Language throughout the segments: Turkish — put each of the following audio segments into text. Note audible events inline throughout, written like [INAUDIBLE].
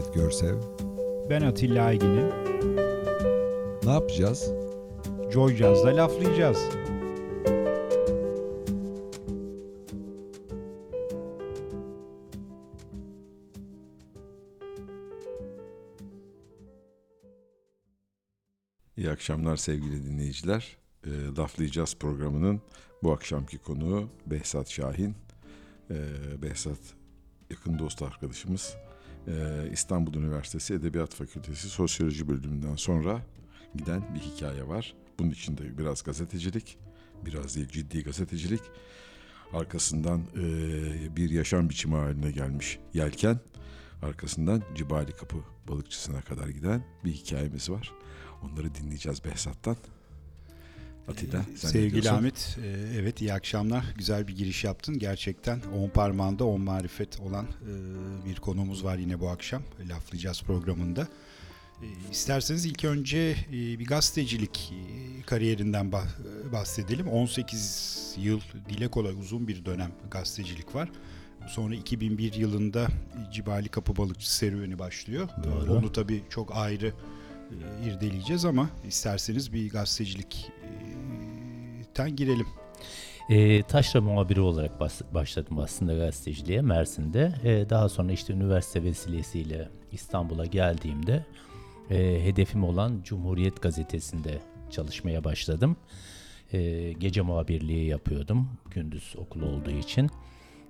Ahmet Görsev. Ben Atilla Aygin'im. Ne yapacağız? Joy Jazz'da laflayacağız. İyi akşamlar sevgili dinleyiciler. E, Laflayacağız programının bu akşamki konuğu Behzat Şahin. E, Behzat yakın dost arkadaşımız. E, İstanbul Üniversitesi Edebiyat Fakültesi Sosyoloji bölümünden sonra giden bir hikaye var. Bunun içinde biraz gazetecilik, biraz değil ciddi gazetecilik. Arkasından e, bir yaşam biçimi haline gelmiş yelken. Arkasından Cibali Kapı balıkçısına kadar giden bir hikayemiz var. Onları dinleyeceğiz Behzat'tan. Ne Sevgili? Ahmet, e, evet iyi akşamlar. Güzel bir giriş yaptın. Gerçekten on parmağında on marifet olan e, bir konumuz var yine bu akşam. Laflayacağız programında. E, İsterseniz ilk önce bir gazetecilik kariyerinden bah- bahsedelim. 18 yıl dile kolay uzun bir dönem gazetecilik var. Sonra 2001 yılında Cibali Kapı Balıkçı serüveni başlıyor. Doğru. Onu tabii çok ayrı irdeleyeceğiz ama isterseniz bir gazetecilikten girelim. E, taşra muhabiri olarak bas- başladım aslında gazeteciliğe Mersin'de. E, daha sonra işte üniversite vesilesiyle İstanbul'a geldiğimde e, hedefim olan Cumhuriyet Gazetesi'nde çalışmaya başladım. E, gece muhabirliği yapıyordum gündüz okul olduğu için.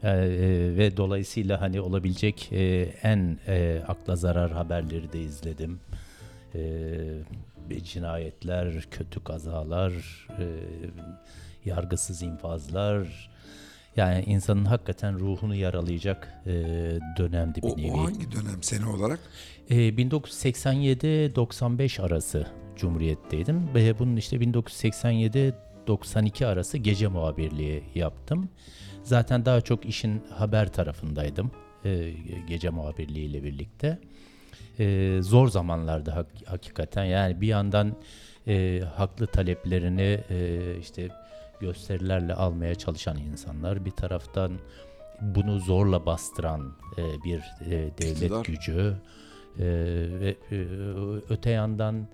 E, e, ve dolayısıyla hani olabilecek e, en e, akla zarar haberleri de izledim. E, cinayetler, kötü kazalar, e, yargısız infazlar. Yani insanın hakikaten ruhunu yaralayacak e, dönemdi bir O, nevi. o hangi dönem sene olarak? E, 1987-95 arası Cumhuriyet'teydim. Ve bunun işte 1987-92 arası gece muhabirliği yaptım. Zaten daha çok işin haber tarafındaydım. e, gece muhabirliği ile birlikte. E, zor zamanlarda hak- hakikaten yani bir yandan e, haklı taleplerini e, işte gösterilerle almaya çalışan insanlar bir taraftan bunu zorla bastıran e, bir e, devlet İktidar. gücü e, ve e, öte yandan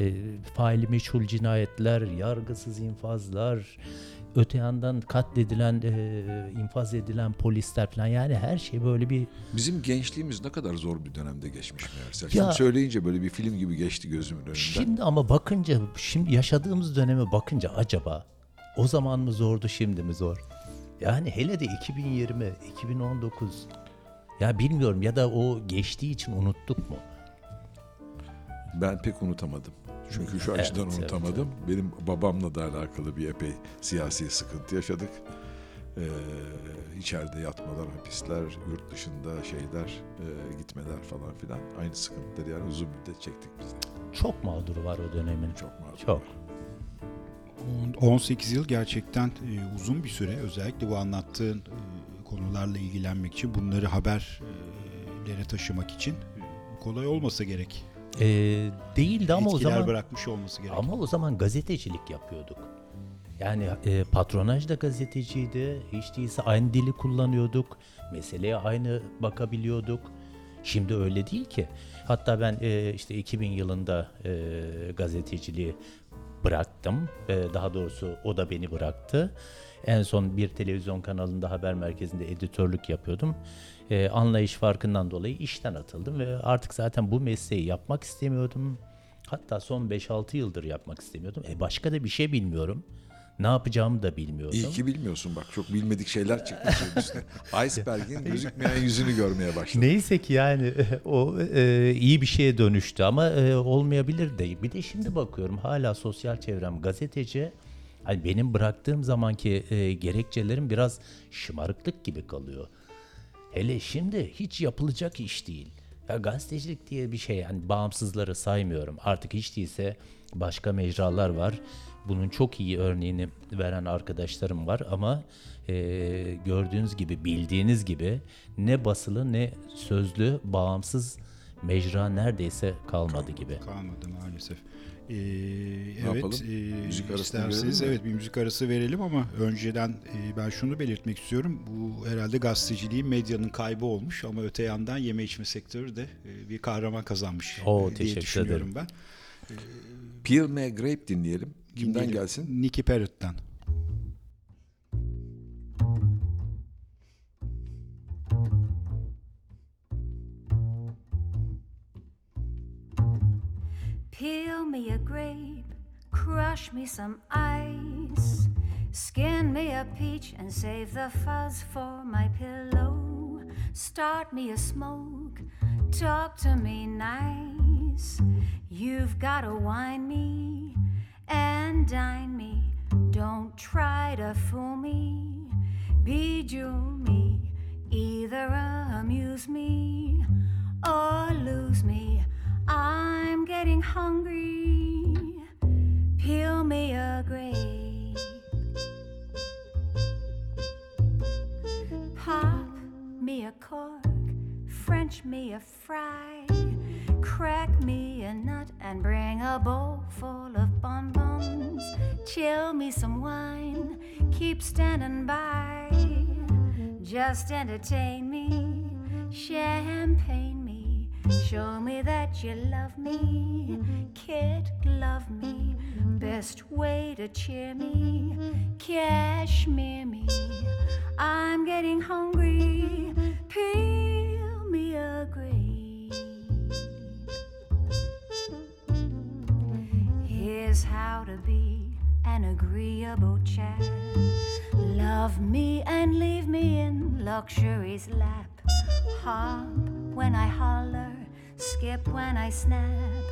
e, faili meçhul cinayetler, yargısız infazlar, öte yandan katledilen, e, infaz edilen polisler falan yani her şey böyle bir Bizim gençliğimiz ne kadar zor bir dönemde geçmiş meğerse. Ya- Şimdi söyleyince böyle bir film gibi geçti gözümün önünden. Şimdi ama bakınca, şimdi yaşadığımız döneme bakınca acaba o zaman mı zordu, şimdi mi zor? Yani hele de 2020, 2019 ya bilmiyorum ya da o geçtiği için unuttuk mu? Ben pek unutamadım. Çünkü şu Evet, açıdan evet, unutamadım. Benim babamla da alakalı bir epey siyasi sıkıntı yaşadık. Ee, içeride yatmalar, hapisler, yurt dışında şeyler, e, gitmeler falan filan. Aynı sıkıntıları yani uzun müddet çektik biz de. Çok mağduru var o dönemin. Çok mağdur. Çok. On- 18 yıl gerçekten e, uzun bir süre. Özellikle bu anlattığın e, konularla ilgilenmek için, bunları haberlere taşımak için e, kolay olmasa gerek. Ee, değildi ama o zaman bırakmış olması gerek. ama o zaman gazetecilik yapıyorduk. Yani e, patronaj da gazeteciydi. Hiç değilse aynı dili kullanıyorduk. Meseleye aynı bakabiliyorduk. Şimdi öyle değil ki. Hatta ben e, işte 2000 yılında e, gazeteciliği bıraktım. E, daha doğrusu o da beni bıraktı. En son bir televizyon kanalında haber merkezinde editörlük yapıyordum. E, anlayış farkından dolayı işten atıldım ve artık zaten bu mesleği yapmak istemiyordum. Hatta son 5-6 yıldır yapmak istemiyordum. E başka da bir şey bilmiyorum. Ne yapacağımı da bilmiyordum. İyi ki bilmiyorsun bak çok bilmedik şeyler çıktı şeyin üstüne. Iceberg'in gözükmeyen yüzünü görmeye başladım. Neyse ki yani o e, iyi bir şeye dönüştü ama e, olmayabilir de. Bir de şimdi bakıyorum hala sosyal çevrem gazeteci. Hani benim bıraktığım zamanki e, gerekçelerim biraz şımarıklık gibi kalıyor. Hele şimdi hiç yapılacak iş değil. Ya gazetecilik diye bir şey yani bağımsızları saymıyorum. Artık hiç değilse başka mecralar var. Bunun çok iyi örneğini veren arkadaşlarım var ama e, gördüğünüz gibi bildiğiniz gibi ne basılı ne sözlü bağımsız mecra neredeyse kalmadı gibi. Kalmadı maalesef. Ee, evet, yapalım? e, Müzik arasına isterseniz evet bir müzik arası verelim ama önceden e, ben şunu belirtmek istiyorum. Bu herhalde gazeteciliğin medyanın kaybı olmuş ama öte yandan yeme içme sektörü de e, bir kahraman kazanmış Oo, e, diye teşekkür düşünüyorum ben. Peel Me Grape dinleyelim. Kimden Dinleyelim. gelsin? Nicky Parrott'tan. Peel me a grape, crush me some ice, skin me a peach and save the fuzz for my pillow. Start me a smoke, talk to me nice. You've gotta wine me and dine me. Don't try to fool me, bejewel me, either amuse me or lose me. I'm getting hungry. Peel me a grape. Pop me a cork. French me a fry. Crack me a nut and bring a bowl full of bonbons. Chill me some wine. Keep standing by. Just entertain me. Champagne me. Show me that you love me. Kid, love me. Best way to cheer me. Cashmere me. I'm getting hungry. Peel me a grape. Here's how to be an agreeable chap. Love me and leave me in luxury's lap. Hop when I holler, skip when I snap.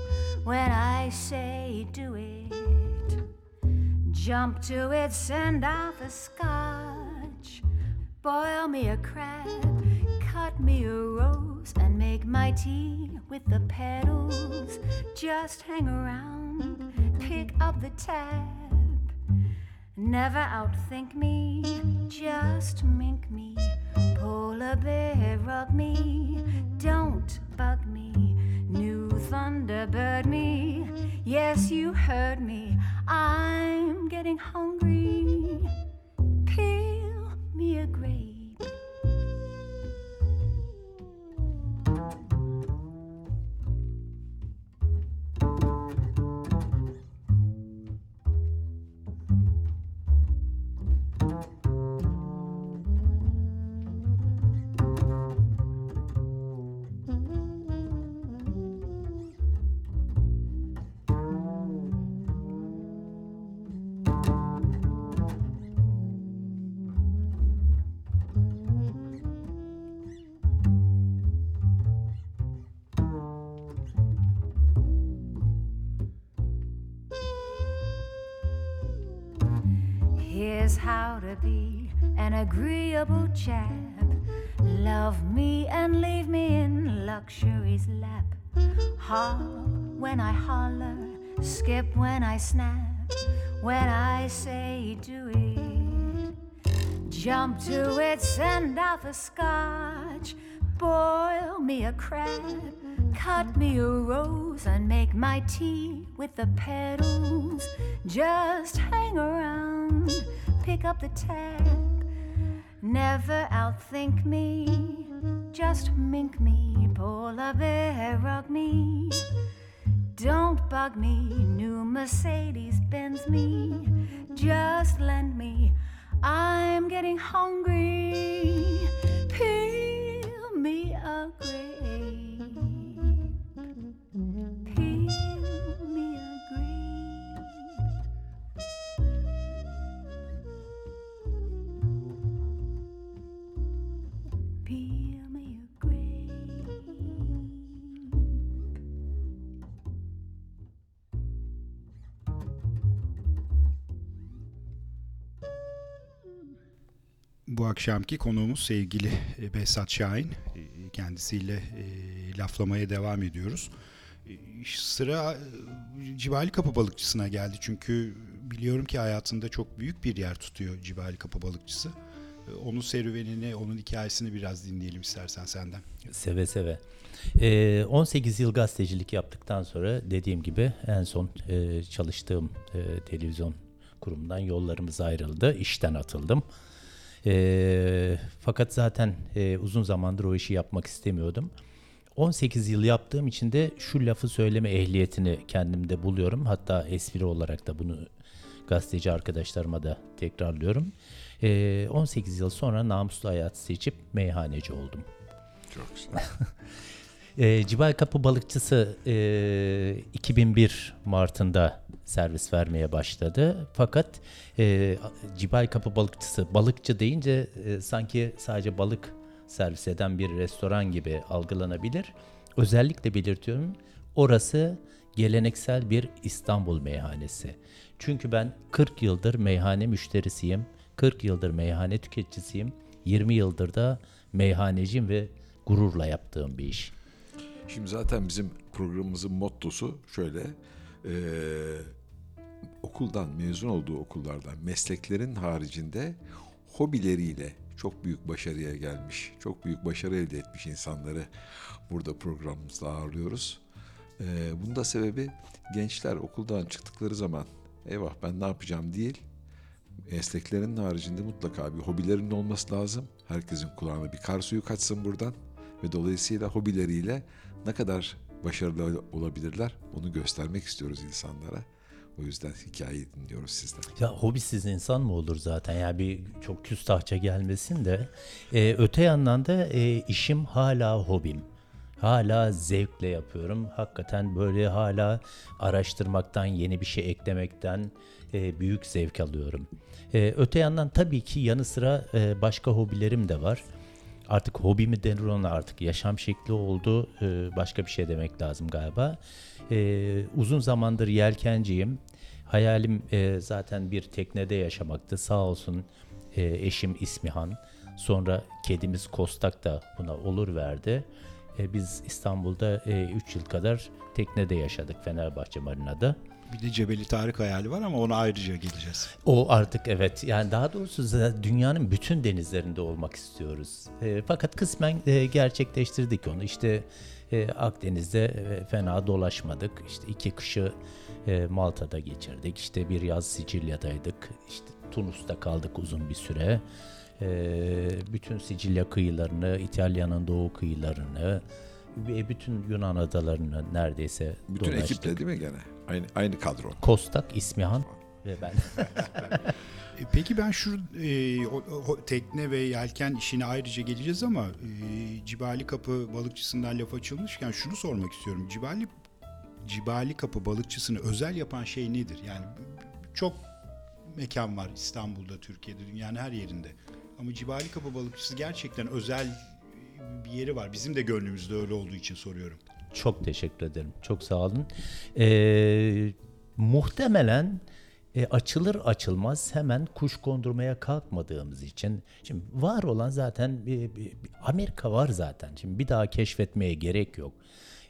When I say do it, jump to it, send out the scotch. Boil me a crab, cut me a rose, and make my tea with the petals. Just hang around, pick up the tab. Never outthink me, just mink me. Polar bear rug me, don't bug me. New Thunderbird me, yes, you heard me. I'm getting hungry. Peel me a grape. Be an agreeable chap. Love me and leave me in luxury's lap. Hop when I holler, skip when I snap. When I say do it, jump to it, send off a scotch. Boil me a crab, cut me a rose, and make my tea with the petals. Just hang around, pick up the tab. Never outthink me, just mink me, polar bear rug me. Don't bug me, new Mercedes Benz me. Just lend me, I'm getting hungry. Peel me a grape. Bu akşamki konuğumuz sevgili e, Behzat Şahin. E, Kendisiyle e, laflamaya devam ediyoruz. Sıra Cibali Kapı Balıkçısına geldi. Çünkü biliyorum ki hayatında çok büyük bir yer tutuyor Cibali Kapı Balıkçısı. Onun serüvenini, onun hikayesini biraz dinleyelim istersen senden. Seve seve. Ee, 18 yıl gazetecilik yaptıktan sonra dediğim gibi en son çalıştığım televizyon kurumundan yollarımız ayrıldı. İşten atıldım. Ee, fakat zaten e, uzun zamandır o işi yapmak istemiyordum. 18 yıl yaptığım için de şu lafı söyleme ehliyetini kendimde buluyorum. Hatta espri olarak da bunu gazeteci arkadaşlarıma da tekrarlıyorum. Ee, 18 yıl sonra namuslu hayat seçip meyhaneci oldum. Çok güzel. [LAUGHS] E, Cibal Kapı Balıkçısı e, 2001 Mart'ında servis vermeye başladı. Fakat e, Cibal Kapı Balıkçısı balıkçı deyince e, sanki sadece balık servis eden bir restoran gibi algılanabilir. Özellikle belirtiyorum orası geleneksel bir İstanbul meyhanesi. Çünkü ben 40 yıldır meyhane müşterisiyim. 40 yıldır meyhane tüketicisiyim. 20 yıldır da meyhaneciyim ve gururla yaptığım bir iş. Şimdi zaten bizim programımızın mottosu şöyle. eee, okuldan, mezun olduğu okullardan, mesleklerin haricinde hobileriyle çok büyük başarıya gelmiş, çok büyük başarı elde etmiş insanları burada programımızda ağırlıyoruz. Eee bunun da sebebi gençler okuldan çıktıkları zaman eyvah ben ne yapacağım değil, mesleklerinin haricinde mutlaka bir hobilerinin olması lazım. Herkesin kulağına bir kar suyu kaçsın buradan ve dolayısıyla hobileriyle ne kadar başarılı olabilirler onu göstermek istiyoruz insanlara. O yüzden hikayeyi dinliyoruz sizden. Ya hobisiz insan mı olur zaten ya bir çok küstahça gelmesin de Ee, öte yandan da e, işim hala hobim. Hala zevkle yapıyorum. Hakikaten böyle hala araştırmaktan, yeni bir şey eklemekten e, büyük zevk alıyorum. E, öte yandan tabii ki yanı sıra e, başka hobilerim de var. Artık hobi mi denir ona artık yaşam şekli oldu. E, başka bir şey demek lazım galiba. E, uzun zamandır yelkenciyim. Hayalim e, zaten bir teknede yaşamaktı. Sağ olsun e, eşim İsmihan. Sonra kedimiz Kostak da buna olur verdi. E, biz İstanbul'da 3 yıl kadar teknede yaşadık Fenerbahçe Marina'da. Bir de Cebeli Tarık hayali var ama ona ayrıca geleceğiz. O artık evet yani daha doğrusu dünyanın bütün denizlerinde olmak istiyoruz. E, fakat kısmen e, gerçekleştirdik onu. İşte e, Akdeniz'de e, fena dolaşmadık. İşte iki kışı e, Malta'da geçirdik. İşte bir yaz Sicilya'daydık. İşte Tunus'ta kaldık uzun bir süre. E, bütün Sicilya kıyılarını, İtalya'nın doğu kıyılarını ve bütün Yunan adalarını neredeyse Bütün dolaştık. ekiple değil mi gene? Aynı aynı kadro. Kostak, İsmihan ve ben. [LAUGHS] E, Peki ben şu e, o- o tekne ve yelken işine ayrıca geleceğiz ama e, Cibali Kapı balıkçısından laf açılmışken şunu sormak istiyorum. Cibali Cibali Kapı balıkçısını özel yapan şey nedir? Yani çok mekan var İstanbul'da, Türkiye'de, dünyanın her yerinde. Ama Cibali Kapı balıkçısı gerçekten özel bir yeri var. Bizim de gönlümüzde öyle olduğu için soruyorum. Çok teşekkür ederim. Çok sağ olun. Ee, muhtemelen e, açılır açılmaz hemen kuş kondurmaya kalkmadığımız için şimdi var olan zaten bir, bir- Amerika var zaten. Şimdi bir daha keşfetmeye gerek yok.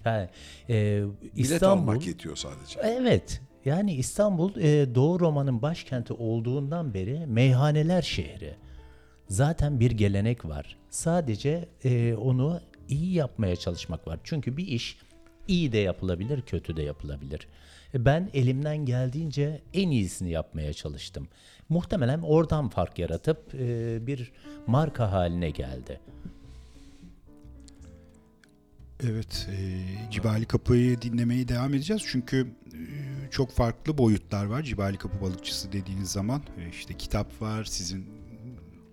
Yani e, Bilet İstanbul almak yetiyor sadece. Evet. Yani İstanbul e, Doğu Roma'nın başkenti olduğundan beri meyhaneler şehri. Zaten bir gelenek var. Sadece e, onu iyi yapmaya çalışmak var. Çünkü bir iş iyi de yapılabilir, kötü de yapılabilir. E, Ben elimden geldiğince en iyisini yapmaya çalıştım. Muhtemelen oradan fark yaratıp e, bir marka haline geldi. Evet, e, Cibali Kapı'yı dinlemeye devam edeceğiz çünkü e, çok farklı boyutlar var Cibali Kapı balıkçısı dediğiniz zaman. E, işte kitap var, sizin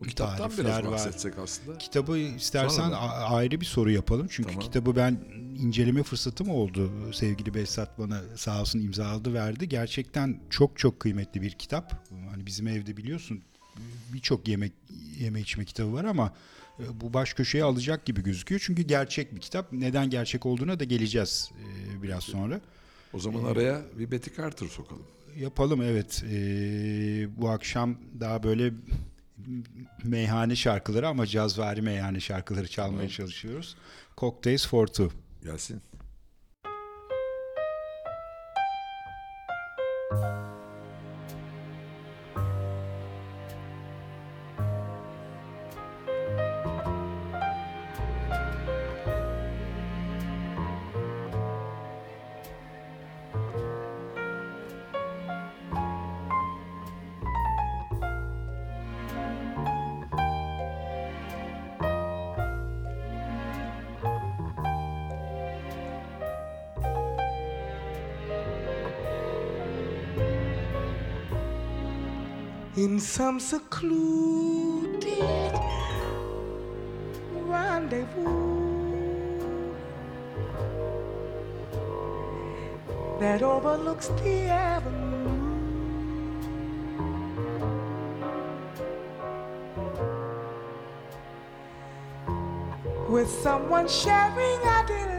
Kitaptan biraz var. bahsetsek aslında. Kitabı istersen ayrı bir soru yapalım. Çünkü Tamam. kitabı ben inceleme fırsatım oldu. Sevgili Behzat bana sağ olsun imzaladı verdi. Gerçekten çok çok kıymetli bir kitap. Hani bizim evde biliyorsun birçok yemek yeme içme kitabı var ama e, bu baş köşeye alacak gibi gözüküyor. Çünkü gerçek bir kitap. Neden gerçek olduğuna da geleceğiz e, biraz sonra. O zaman araya bir Betty Carter sokalım. Yapalım evet. E, bu akşam daha böyle meyhane şarkıları ama cazvari meyhane şarkıları çalmaya çalışıyoruz. Cocktails for Two. Gelsin. some secluded rendezvous that overlooks the avenue. With someone sharing identity.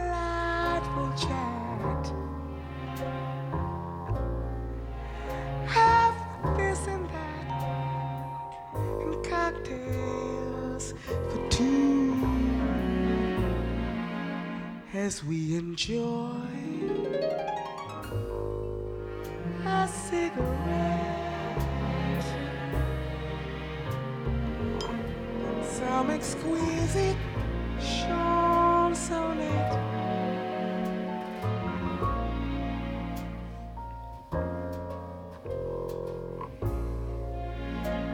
some exquisite shawl so neat.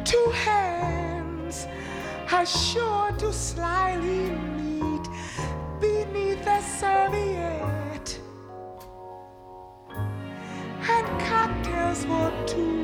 Two hands are sure to slyly meet beneath a serviette, and cocktails for two.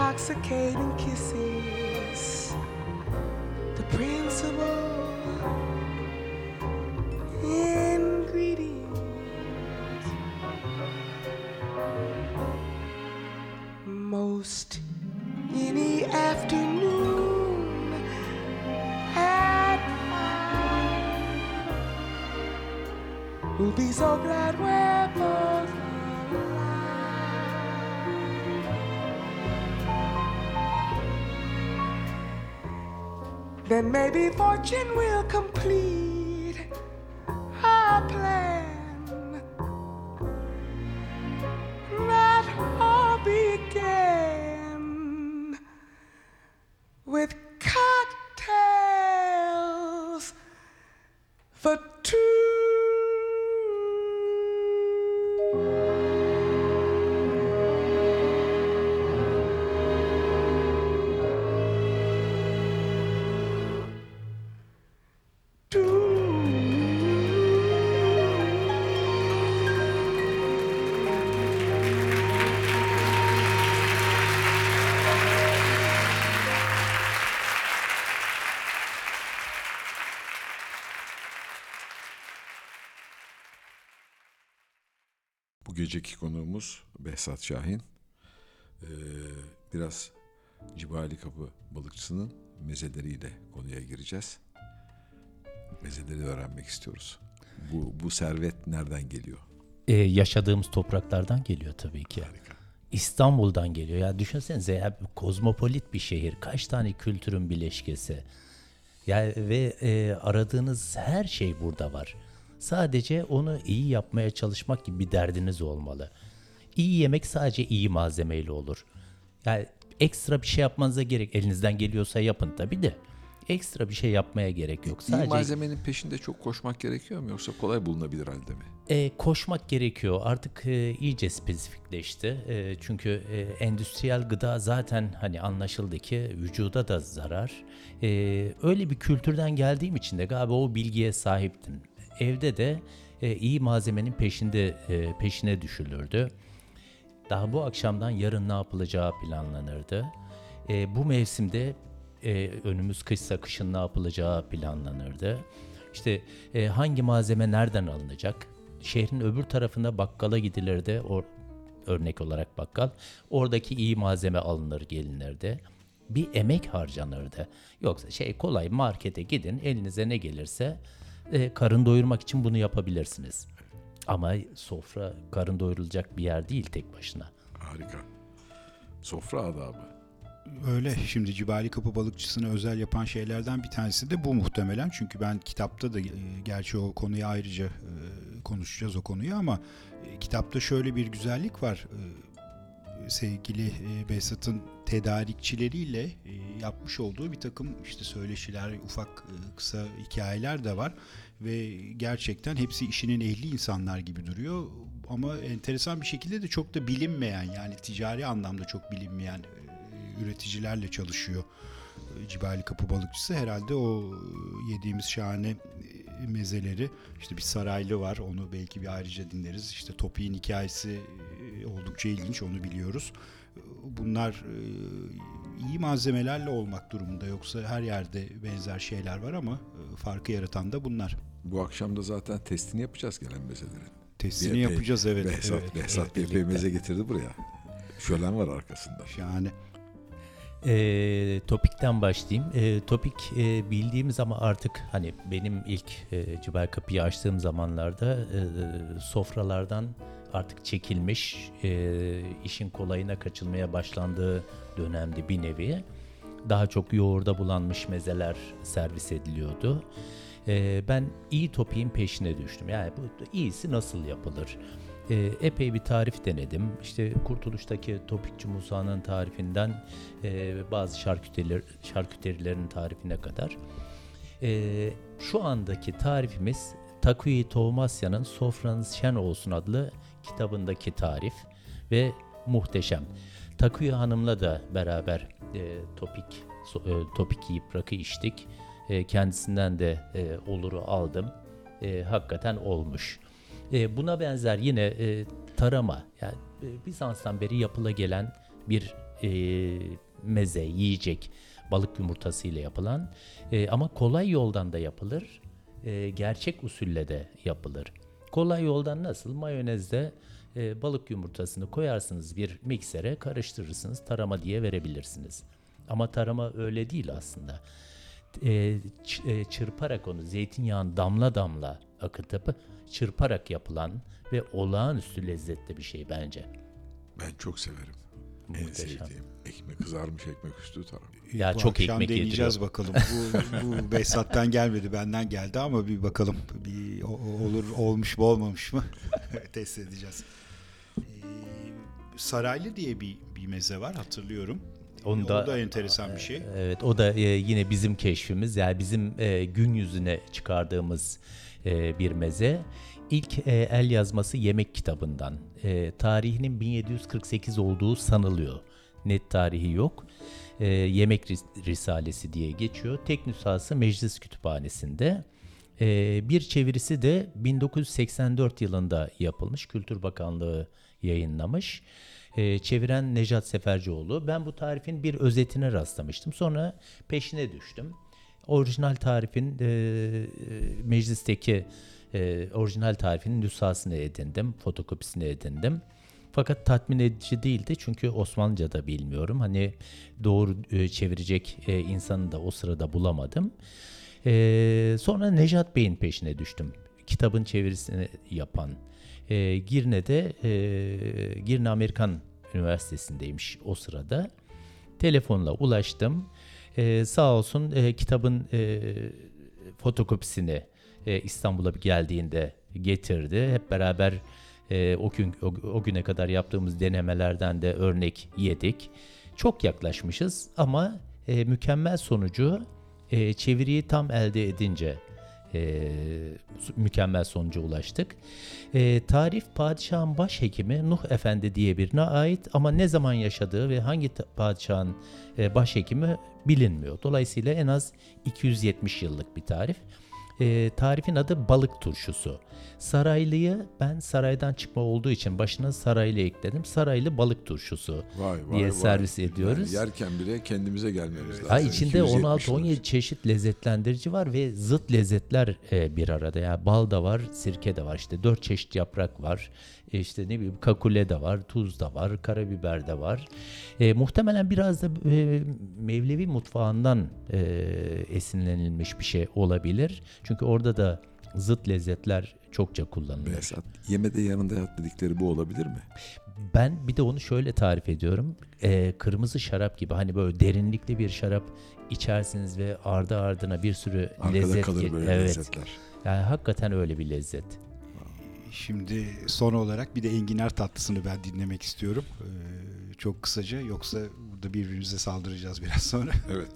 intoxicating kisses, the principle ingredient, most any afternoon at five will be so glad. then maybe fortune will complete. Geceki konuğumuz Behzat Şahin. Ee, biraz Cibali Kapı balıkçısının mezeleriyle konuya gireceğiz. Mezeleri öğrenmek istiyoruz. Bu, bu servet nereden geliyor? Ee, yaşadığımız topraklardan geliyor tabii ki. Harika. İstanbul'dan geliyor. Ya düşünsenize ya kozmopolit bir şehir. Kaç tane kültürün bileşkesi. Ya ve e, aradığınız her şey burada var. Sadece onu iyi yapmaya çalışmak gibi bir derdiniz olmalı. İyi yemek sadece iyi malzemeyle olur. Yani ekstra bir şey yapmanıza gerek elinizden geliyorsa yapın tabii de. Ekstra bir şey yapmaya gerek yok. İyi Sadece malzemenin peşinde çok koşmak gerekiyor mu yoksa kolay bulunabilir halde mi? e, koşmak gerekiyor. Artık e, iyice spesifikleşti. E, çünkü e, endüstriyel gıda zaten hani anlaşıldı ki vücuda da zarar. E, öyle bir kültürden geldiğim için de galiba o bilgiye sahiptim. Evde de e, iyi malzemenin peşinde e, peşine düşülürdü. Daha bu akşamdan yarın ne yapılacağı planlanırdı. E, bu mevsimde önümüz kışsa kışın ne yapılacağı planlanırdı. İşte hangi malzeme nereden alınacak? Şehrin öbür tarafında bakkala gidilirdi. O, örnek olarak bakkal. Oradaki iyi malzeme alınır gelinirdi. Bir emek harcanırdı. Yoksa şey kolay markete gidin elinize ne gelirse e, karın doyurmak için bunu yapabilirsiniz. Ama sofra karın doyurulacak bir yer değil tek başına. Harika. Sofra adabı. Öyle. Şimdi Cibali Kapı balıkçısına özel yapan şeylerden bir tanesi de bu muhtemelen. Çünkü ben kitapta da e, gerçi o konuyu ayrıca e, konuşacağız o konuyu ama e, kitapta şöyle bir güzellik var. E, sevgili e, Behzat'ın tedarikçileriyle e, yapmış olduğu bir takım işte söyleşiler, ufak e, kısa hikayeler de var ve gerçekten hepsi işinin ehli insanlar gibi duruyor ama enteresan bir şekilde de çok da bilinmeyen yani ticari anlamda çok bilinmeyen üreticilerle çalışıyor. Cibali Kapı balıkçısı herhalde o yediğimiz şahane mezeleri işte bir saraylı var onu belki bir ayrıca dinleriz. İşte Topi'nin hikayesi e, oldukça ilginç onu biliyoruz. E, Bunlar e, iyi malzemelerle olmak durumunda yoksa her yerde benzer şeyler var ama farkı yaratan da bunlar. Bu akşam da zaten testini yapacağız gelen mezelerin. Testini Bir yapacağız evet. Behzat, evet, Behzat evet, bir meze getirdi buraya. Şölen var arkasında. Şahane. E, topikten başlayayım. E, topik e, bildiğimiz ama artık hani benim ilk e, Cibal Kapı'yı açtığım zamanlarda e, sofralardan artık çekilmiş, e, işin kolayına kaçılmaya başlandığı dönemde bir nevi. Daha çok yoğurda bulanmış mezeler servis ediliyordu. E, ben iyi topiğin peşine düştüm. Yani bu iyisi nasıl yapılır? E, epey bir tarif denedim. İşte Kurtuluş'taki Topikçi Musa'nın tarifinden e, bazı şarküteriler, şarküterilerin tarifine kadar. E, şu andaki tarifimiz Takuyi Toğmasya'nın Sofranız Şen Olsun adlı kitabındaki tarif ve muhteşem. Takuyi Hanım'la da beraber e, topik so- e, topik yiyip rakı içtik. E, kendisinden de e, oluru aldım. E, hakikaten olmuş. E, buna benzer yine e, tarama yani e, Bizans'tan beri yapıla gelen bir e, meze, yiyecek balık yumurtası ile yapılan e, ama kolay yoldan da yapılır, e, gerçek usulle de yapılır. Kolay yoldan nasıl? Mayonezde e, balık yumurtasını koyarsınız bir miksere, karıştırırsınız, tarama diye verebilirsiniz. Ama tarama öyle değil aslında. E, e, çırparak onu zeytinyağını damla damla akıtıp çırparak yapılan ve olağanüstü lezzetli bir şey bence. Ben çok severim. En Muhteşem. sevdiğim. Ekmek kızarmış ekmek üstü tarım. Ya bu çok akşam ekmek deneyeceğiz yediriyor. bakalım. Bu, bu [LAUGHS] Behzat'tan gelmedi benden geldi ama bir bakalım. Bir o- o- olur olmuş mu olmamış mı [LAUGHS] test edeceğiz. Ee, saraylı diye bir, bir meze var hatırlıyorum. Onu o da- da enteresan bir şey. Evet o da e, yine bizim keşfimiz yani bizim e, gün yüzüne çıkardığımız e, bir meze. İlk e, el yazması yemek kitabından. E, tarihinin 1748 olduğu sanılıyor. Net tarihi yok. E, yemek Ris- Risalesi diye geçiyor. Tek nüshası Meclis Kütüphanesi'nde. E, bir çevirisi de 1984 yılında yapılmış. Kültür Bakanlığı yayınlamış. E, çeviren Nejat Sefercioğlu. Ben bu tarifin bir özetine rastlamıştım. Sonra peşine düştüm. Orijinal tarifin e, e, meclisteki e, orijinal tarifinin nüshasını edindim, fotokopisini edindim. Fakat tatmin edici değildi çünkü Osmanlıca da bilmiyorum. Hani doğru e, çevirecek e, insanı da o sırada bulamadım. E, sonra Nejat Bey'in peşine düştüm. Kitabın çevirisini yapan. E, Girne'de, e, Girne Amerikan Üniversitesi'ndeymiş o sırada. Telefonla ulaştım. E, sağ olsun e, kitabın e, fotokopisini e, İstanbul'a geldiğinde getirdi. Hep beraber e, o gün o, o güne kadar yaptığımız denemelerden de örnek yedik. Çok yaklaşmışız ama e, mükemmel sonucu e, çeviriyi tam elde edince e, mükemmel sonuca ulaştık. E, tarif padişahın başhekimi Nuh Efendi diye birine ait ama ne zaman yaşadığı ve hangi padişahın e, başhekimi bilinmiyor. Dolayısıyla en az 270 yıllık bir tarif. E, tarifin adı balık turşusu. Saraylı'yı ben saraydan çıkma olduğu için başına saraylı ekledim. Saraylı balık turşusu Vay vay diye vay. servis ediyoruz. Yani yerken bile kendimize gelmemiz lazım. Ha içinde 270 16-17 lira. çeşit lezzetlendirici var ve zıt lezzetler e, bir arada. Yani bal da var, sirke de var. İşte dört çeşit yaprak var. İşte ne bileyim kakule de var, tuz da var, karabiber de var. E, muhtemelen biraz da e, Mevlevi mutfağından e, esinlenilmiş bir şey olabilir. Çünkü orada da zıt lezzetler çokça kullanılıyor. Behzat, yemede yanında yat dedikleri bu olabilir mi? Ben bir de onu şöyle tarif ediyorum. Ee, kırmızı şarap gibi hani böyle derinlikli bir şarap içersiniz ve ardı ardına bir sürü Arkada lezzet kalır ge- böyle evet. lezzetler. Yani hakikaten öyle bir lezzet. Şimdi son olarak bir de enginar tatlısını ben dinlemek istiyorum. Ee, çok kısaca yoksa burada birbirimize saldıracağız biraz sonra. [LAUGHS] Evet.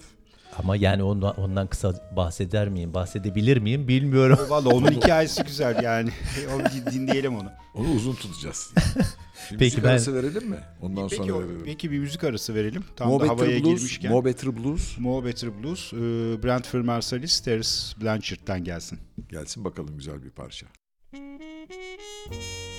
Ama yani ondan, ondan kısa bahseder miyim, bahsedebilir miyim bilmiyorum. Valla onun [LAUGHS] hikayesi güzel yani. [LAUGHS] O bir dinleyelim onu. Onu uzun tutacağız. Bir Peki müzik ben- arası verelim mi? Ondan Peki, sonra verelim. peki bir müzik arası verelim. Tam Mo da havaya Better Blues, girmişken. Mo Better Blues Mo Better Blues. E, Brentford Marsalis, Terence Blanchard'dan gelsin. gelsin bakalım güzel bir parça. Música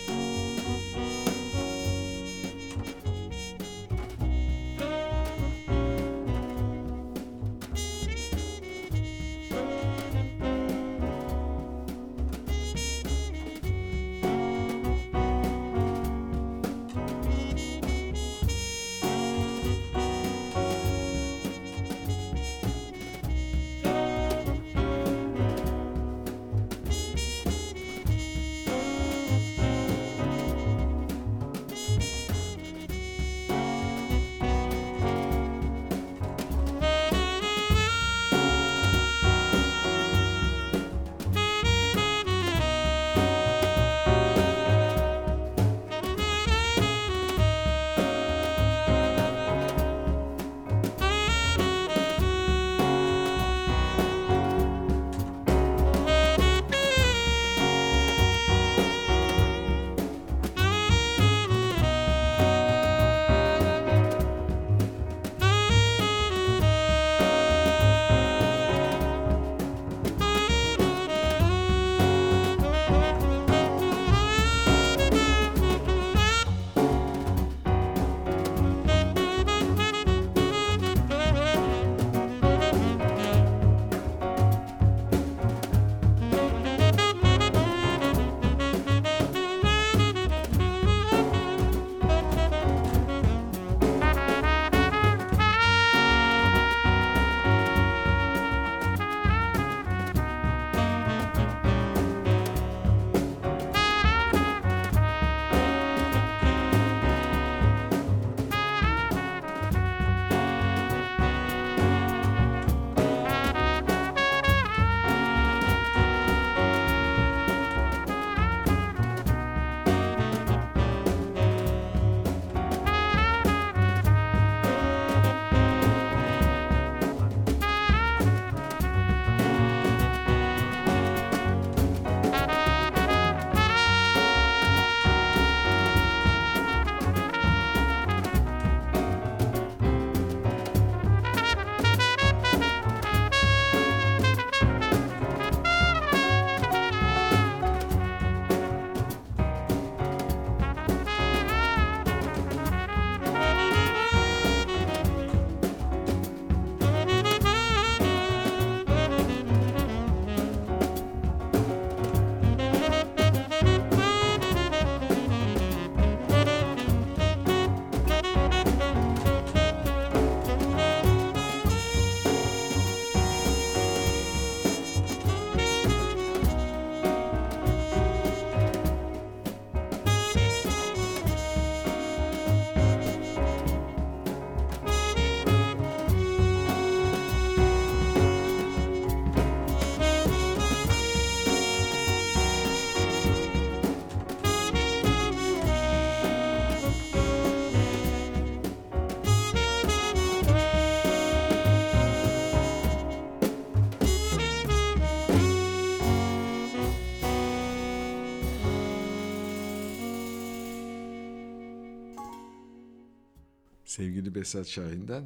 Sevgili Behzat Şahin'den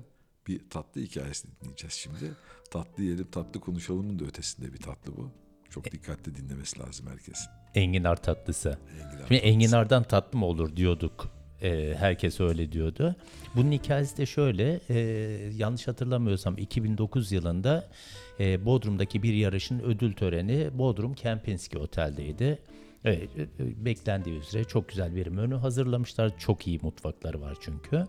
bir tatlı hikayesi dinleyeceğiz şimdi. Tatlı yiyelim, tatlı konuşalımın da ötesinde bir tatlı bu. Çok dikkatli dinlemesi lazım herkesin. Enginar tatlısı. Enginar Şimdi tatlısı. enginardan tatlı mı olur diyorduk. Ee, herkes öyle diyordu. Bunun hikayesi de şöyle. e, yanlış hatırlamıyorsam 2009 yılında e, Bodrum'daki bir yarışın ödül töreni Bodrum Kempinski Otel'deydi. Evet, e, e, beklendiği üzere çok güzel bir menü hazırlamışlar. Çok iyi mutfakları var çünkü.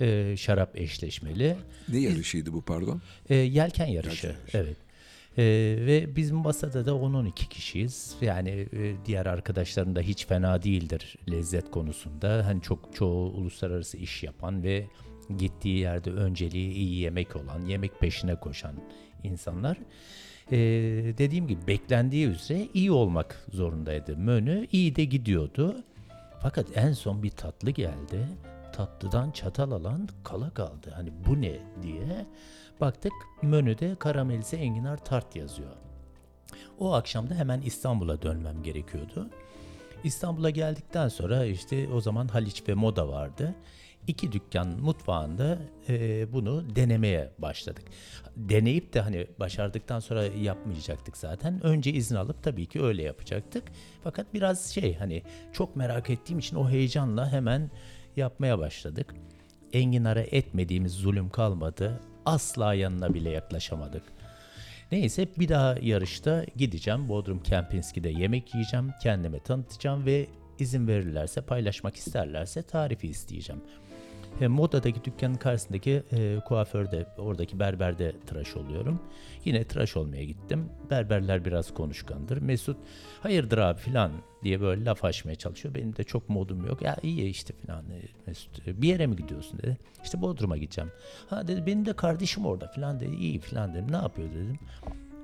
E, şarap eşleşmeli. Ne yarışıydı bu pardon? E, yelken yarışı. Yelken yarışı. Evet. E, ve bizim masada da 10-12 kişiyiz. Yani e, diğer arkadaşların da hiç fena değildir lezzet konusunda. Hani çok çoğu uluslararası iş yapan ve gittiği yerde önceliği iyi yemek olan, yemek peşine koşan insanlar. E, dediğim gibi beklendiği üzere iyi olmak zorundaydı. Menü iyi de gidiyordu. Fakat en son bir tatlı geldi. Tatlıdan çatal alan kala kaldı. Hani bu ne diye. Baktık menüde karamelize enginar tart yazıyor. O akşam da hemen İstanbul'a dönmem gerekiyordu. İstanbul'a geldikten sonra işte o zaman Haliç ve Moda vardı. İki dükkan mutfağında e, bunu denemeye başladık. Deneyip de hani başardıktan sonra yapmayacaktık zaten. Önce izin alıp tabii ki öyle yapacaktık. Fakat biraz şey hani çok merak ettiğim için o heyecanla hemen yapmaya başladık. Enginar'a etmediğimiz zulüm kalmadı. Asla yanına bile yaklaşamadık. Neyse bir daha yarışta gideceğim. Bodrum Kempinski'de yemek yiyeceğim. Kendime tanıtacağım ve izin verirlerse paylaşmak isterlerse tarifi isteyeceğim. E, Moda'daki dükkanın karşısındaki e, kuaförde, oradaki berberde tıraş oluyorum. Yine tıraş olmaya gittim. Berberler biraz konuşkandır. Mesut hayırdır abi filan diye böyle laf açmaya çalışıyor. Benim de çok modum yok. Ya iyi işte filan Mesut. e, Bir yere mi gidiyorsun dedi. İşte Bodrum'a gideceğim. Ha dedi benim de kardeşim orada filan dedi. İyi filan dedim. Ne yapıyor dedim.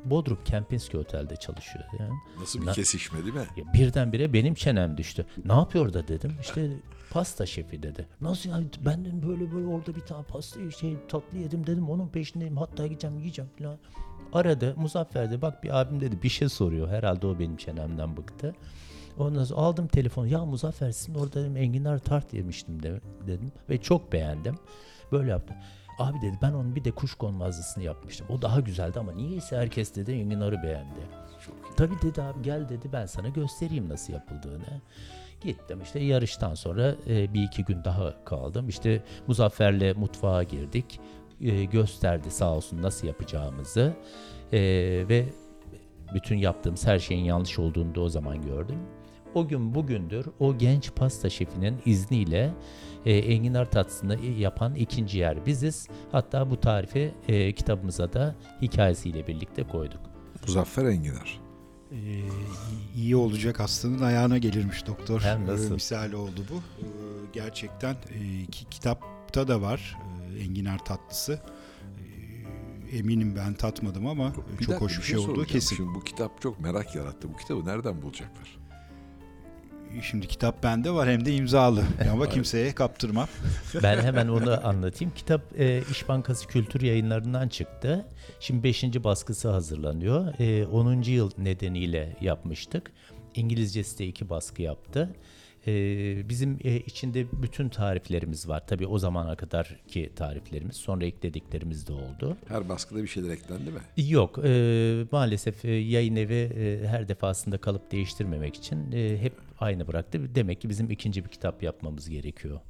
Bodrum Kempinski Otel'de çalışıyor. Yani. Nasıl bir Na- kesişme değil mi? Ya birdenbire benim çenem düştü. Ne yapıyor da dedim. İşte pasta şefi dedi. Nasıl yani ben dedim böyle böyle orada bir tane pasta şey tatlı yedim dedim. Onun peşindeyim. Hatta gideceğim yiyeceğim falan. Aradı Muzaffer de bak bir abim dedi bir şey soruyor. Herhalde o benim çenemden bıktı. Ondan sonra aldım telefonu. Ya Muzaffer sizin orada dedim enginar tart yemiştim de, dedim. Ve çok beğendim. Böyle yaptım. Abi dedi ben onun bir de kuşkonmazlısını yapmıştım. O daha güzeldi ama niyeyse herkes dedi enginarı beğendi. Tabii dedi abi gel dedi ben sana göstereyim nasıl yapıldığını. Gittim işte yarıştan sonra e, bir iki gün daha kaldım. İşte Muzaffer'le mutfağa girdik. E, gösterdi sağ olsun nasıl yapacağımızı. E, ve bütün yaptığımız her şeyin yanlış olduğunu da o zaman gördüm. O gün bugündür o genç pasta şefinin izniyle e, enginar tatlısını yapan ikinci yer biziz. Hatta bu tarifi e, kitabımıza da hikayesiyle birlikte koyduk. Muzaffer Enginar. Ee, iyi olacak hastanın ayağına gelirmiş doktor. Hem nasıl? Ee, misali oldu bu. Ee, gerçekten e, ki, kitapta da var e, enginar tatlısı. Eminim ben tatmadım ama Bir çok dakika, hoş bir şey olduğu soracağım. kesin. Şimdi bu kitap çok merak yarattı. Bu kitabı nereden bulacaklar? Şimdi kitap bende var hem de imzalı. [LAUGHS] Ama kimseye kaptırmam. Ben hemen onu [LAUGHS] anlatayım. Kitap e, İş Bankası Kültür Yayınları'ndan çıktı. Şimdi 5. baskısı hazırlanıyor. E, 10. yıl nedeniyle yapmıştık. İngilizcesi de iki baskı yaptı. E, bizim e, içinde bütün tariflerimiz var. Tabii o zamana kadar ki tariflerimiz, sonra eklediklerimiz de oldu. Her baskıda bir şeyler eklendi mi? Yok, e, maalesef e, yayın evi e, her defasında kalıp değiştirmemek için e, hep aynı bıraktı. Demek ki bizim ikinci bir kitap yapmamız gerekiyor.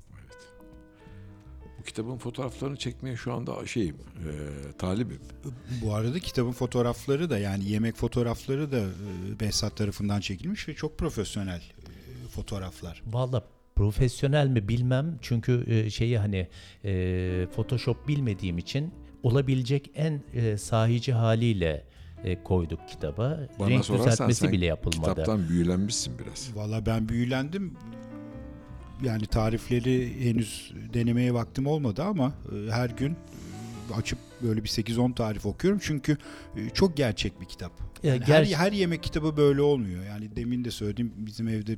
Bu kitabın fotoğraflarını çekmeye şu anda şeyim, e, talibim. Bu arada kitabın fotoğrafları da yani yemek fotoğrafları da e, Behzat tarafından çekilmiş ve çok profesyonel e, fotoğraflar. Valla profesyonel mi bilmem çünkü e, şeyi hani e, Photoshop bilmediğim için olabilecek en e, sahici haliyle e, koyduk kitaba. Bana Renk düzeltmesi bile yapılmadı. kitaptan büyülenmişsin biraz. Valla ben büyülendim. Yani tarifleri henüz denemeye vaktim olmadı ama e, her gün açıp böyle bir 8-10 tarif okuyorum. Çünkü e, çok gerçek bir kitap. Ya Yani her, ger- her yemek kitabı böyle olmuyor. Yani demin de söyledim bizim evde e,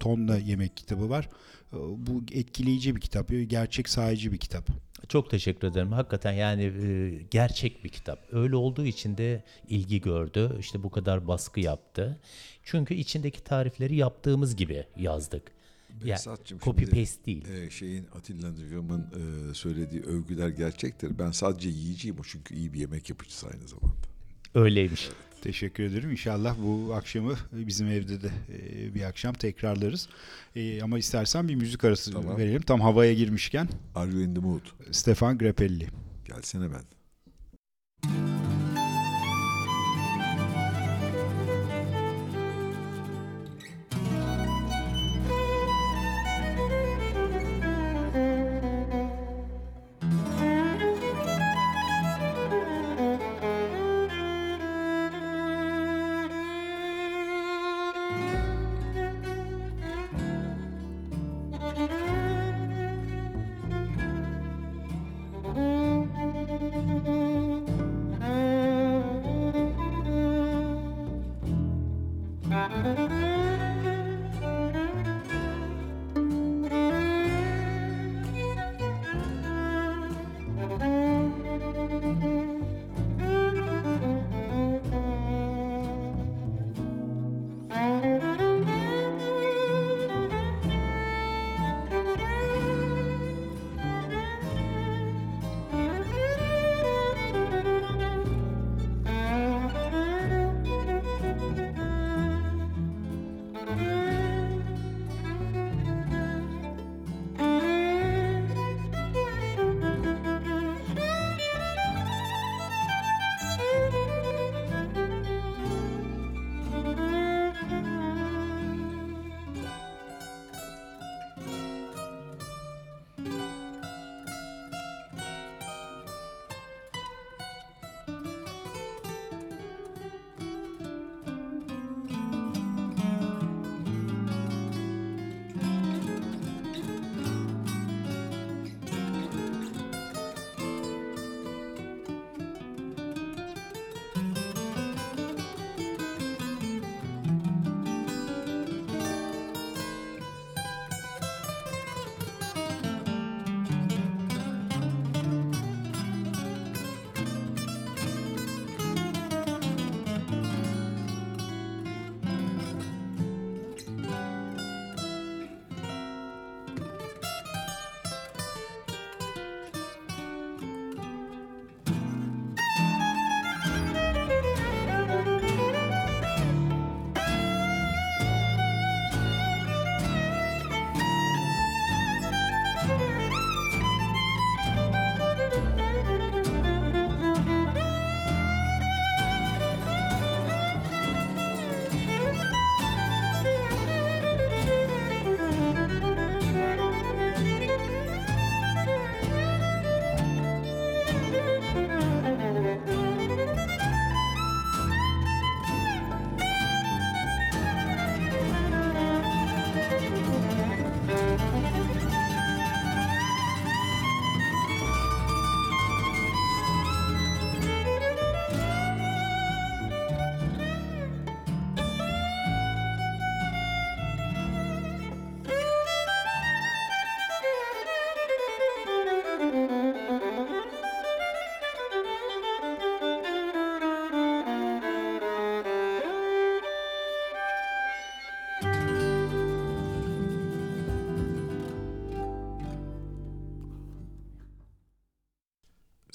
tonla yemek kitabı var. E, Bu etkileyici bir kitap. Gerçek sahici bir kitap. Çok teşekkür ederim. Hakikaten yani e, gerçek bir kitap. Öyle olduğu için de ilgi gördü. İşte bu kadar baskı yaptı. Çünkü içindeki tarifleri yaptığımız gibi yazdık. Behzatçığım copy şimdi, paste değil. e, şeyin Atilla Nıcam'ın e, söylediği övgüler gerçektir. Ben sadece yiyeceğim o çünkü iyi bir yemek yapıcısı aynı zamanda. Öyleymiş. Teşekkür ederim. İnşallah bu akşamı bizim evde de e, bir akşam tekrarlarız. E, ama istersen bir müzik arası Tamam. verelim. Tam havaya girmişken Are you in the mood? Stefan Grappelli. Gelsene ben.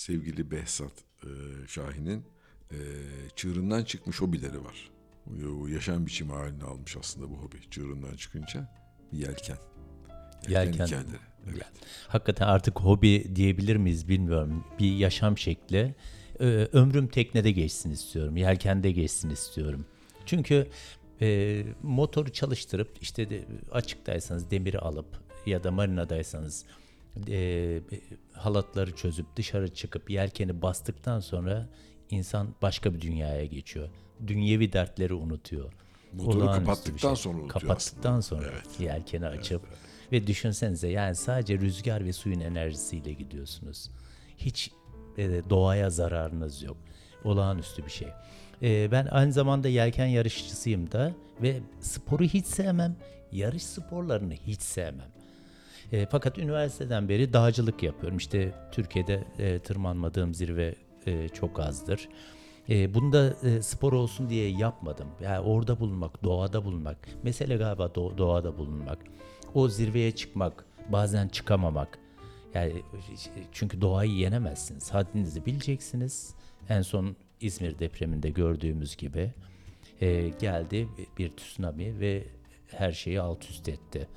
Sevgili Behzat e, Şahin'in e, çığırından çıkmış hobileri var. O yaşam biçimi halini almış aslında bu hobi. Çığırından çıkınca bir yelken. Yelken. hikayeleri. Evet. Hakikaten artık hobi diyebilir miyiz bilmiyorum. Bir yaşam şekli. Ee, ömrüm teknede geçsin istiyorum. Yelkende geçsin istiyorum. Çünkü e, motoru çalıştırıp işte de, açıktaysanız demiri alıp ya da marinadaysanız e, halatları çözüp dışarı çıkıp yelkeni bastıktan sonra insan başka bir dünyaya geçiyor. Dünyevi dertleri unutuyor. Motoru Olağanüstü kapattıktan şey. sonra unutuyor Kapattıktan aslında. sonra Evet. yelkeni açıp ve düşünsenize yani sadece rüzgar ve suyun enerjisiyle gidiyorsunuz. Hiç e, doğaya zararınız yok. Olağanüstü bir şey. E, ben aynı zamanda yelken yarışçısıyım da ve sporu hiç sevmem. Yarış sporlarını hiç sevmem. E, fakat üniversiteden beri dağcılık yapıyorum. İşte Türkiye'de e, tırmanmadığım zirve e, çok azdır. E, bunu da e, spor olsun diye yapmadım. Yani orada bulunmak, doğada bulunmak. Mesele galiba do- doğada bulunmak. O zirveye çıkmak, bazen çıkamamak. Yani çünkü doğayı yenemezsiniz. Haddinizi bileceksiniz. En son İzmir depreminde gördüğümüz gibi e, geldi bir tsunami ve her şeyi alt üst etti.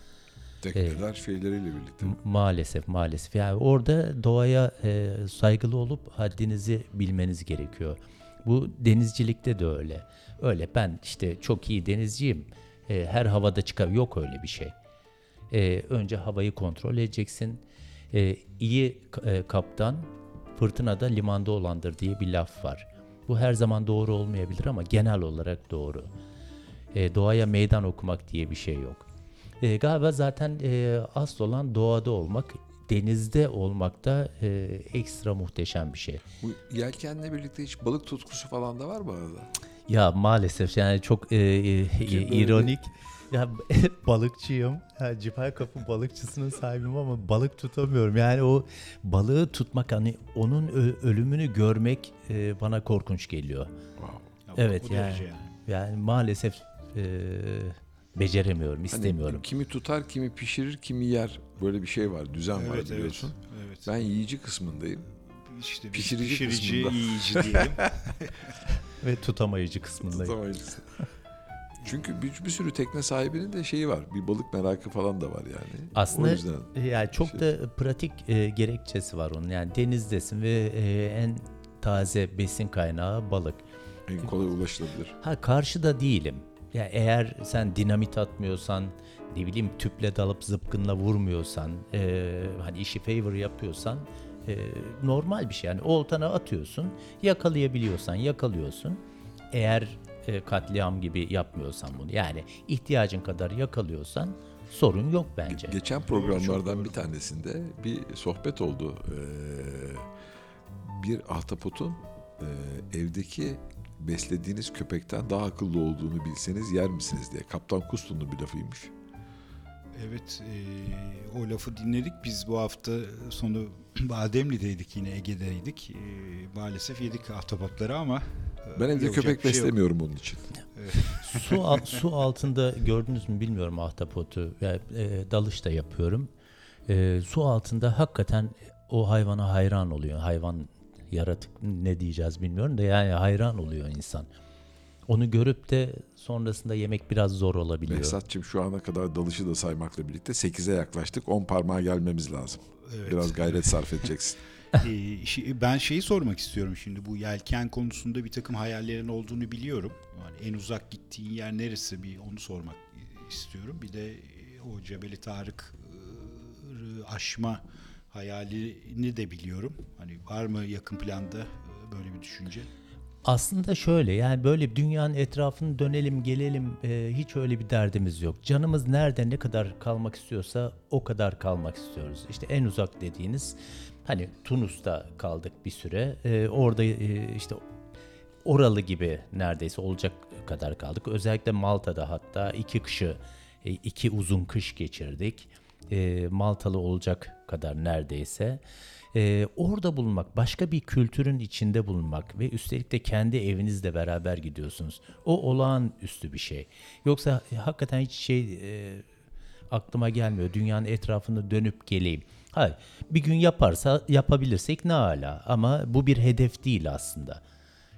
Tekneler şeyleriyle birlikte. Maalesef maalesef. Yani orada doğaya e, saygılı olup haddinizi bilmeniz gerekiyor. Bu denizcilikte de öyle. Öyle ben işte çok iyi denizciyim. e, her havada çıkar. Yok öyle bir şey. E, önce havayı kontrol edeceksin. E, iyi e, kaptan fırtınada limanda olandır diye bir laf var. Bu her zaman doğru olmayabilir ama genel olarak doğru. E, doğaya meydan okumak diye bir şey yok. E, galiba zaten e, asıl olan doğada olmak, denizde olmak da e, ekstra muhteşem bir şey. Bu yelkenle birlikte hiç balık tutkusu falan da var mı arada? Ya maalesef yani çok e, e, böyle ironik. Ya [LAUGHS] balıkçıyım. Ya Cipay Kapı balıkçısının sahibiyim ama balık tutamıyorum. Yani o balığı tutmak hani onun ölümünü görmek e, bana korkunç geliyor. Wow. Ya, Evet yani. yani. Yani maalesef e, beceremiyorum, Hani istemiyorum. kimi tutar, kimi pişirir, kimi yer. Böyle bir şey var, düzen var Evet, evet, biliyorsun. evet. Ben yiyici kısmındayım. işte pişirici pişirici, kısmında. yiyici [LAUGHS] diyelim. Ve tutamayıcı kısmındayım. Tutamayız. Çünkü bir, bir sürü tekne sahibinin de şeyi var. Bir balık merakı falan da var yani. Aslında o yüzden yani çok şey- da pratik e, gerekçesi var onun. Yani denizdesin ve e, en taze besin kaynağı balık. en kolay ulaşılabilir. Ha karşıda değilim. Ya eğer sen dinamit atmıyorsan, ne bileyim tüple dalıp zıpkınla vurmuyorsan, e, hani işi favor yapıyorsan e, normal bir şey. Yani oltana atıyorsun, yakalayabiliyorsan yakalıyorsun. Eğer e, katliam gibi yapmıyorsan bunu. Yani ihtiyacın kadar yakalıyorsan sorun yok bence. Geçen programlardan bir tanesinde bir sohbet oldu. Ee, bir ahtapotun e, evdeki beslediğiniz köpekten daha akıllı olduğunu bilseniz yer misiniz diye. Kaptan Kustun'un bir lafıymış. Evet, e, o lafı dinledik. Biz bu hafta sonu [CLEARS THROAT] Bademli'deydik yine Ege'deydik. E, maalesef yedik ahtapotları ama e, Ben evde köpek şey yok. beslemiyorum onun için. [LAUGHS] su al- su altında gördünüz mü bilmiyorum ahtapotu. Yani, e, dalış da yapıyorum. E, su altında hakikaten o hayvana hayran oluyor. Hayvan yaratık ne diyeceğiz bilmiyorum da yani hayran oluyor insan. Onu görüp de sonrasında yemek biraz zor olabiliyor. Behzatçım şu ana kadar dalışı da saymakla birlikte 8'e yaklaştık. 10 parmağa gelmemiz lazım. Evet. Biraz gayret sarf edeceksin. [LAUGHS] Ee, ben şeyi sormak istiyorum şimdi bu yelken konusunda bir takım hayallerin olduğunu biliyorum. Yani en uzak gittiğin yer neresi bir onu sormak istiyorum. Bir de e, o Cebeli Tarık e, aşma hayalini de biliyorum. Hani var mı yakın planda e, böyle bir düşünce? Aslında şöyle yani böyle dünyanın etrafını dönelim gelelim e, hiç öyle bir derdimiz yok. Canımız nerede ne kadar kalmak istiyorsa o kadar kalmak istiyoruz. İşte en uzak dediğiniz hani Tunus'ta kaldık bir süre. E, orada e, işte oralı gibi neredeyse olacak kadar kaldık. Özellikle Malta'da hatta iki kışı, e, iki uzun kış geçirdik. E, Maltalı olacak kadar neredeyse. E, orada bulunmak, başka bir kültürün içinde bulunmak ve üstelik de kendi evinizle beraber gidiyorsunuz. O olağanüstü bir şey. Yoksa e, hakikaten hiç şey e, aklıma gelmiyor. Dünyanın etrafında dönüp geleyim. Hayır. Bir gün yaparsa yapabilirsek ne ala ama bu bir hedef değil aslında.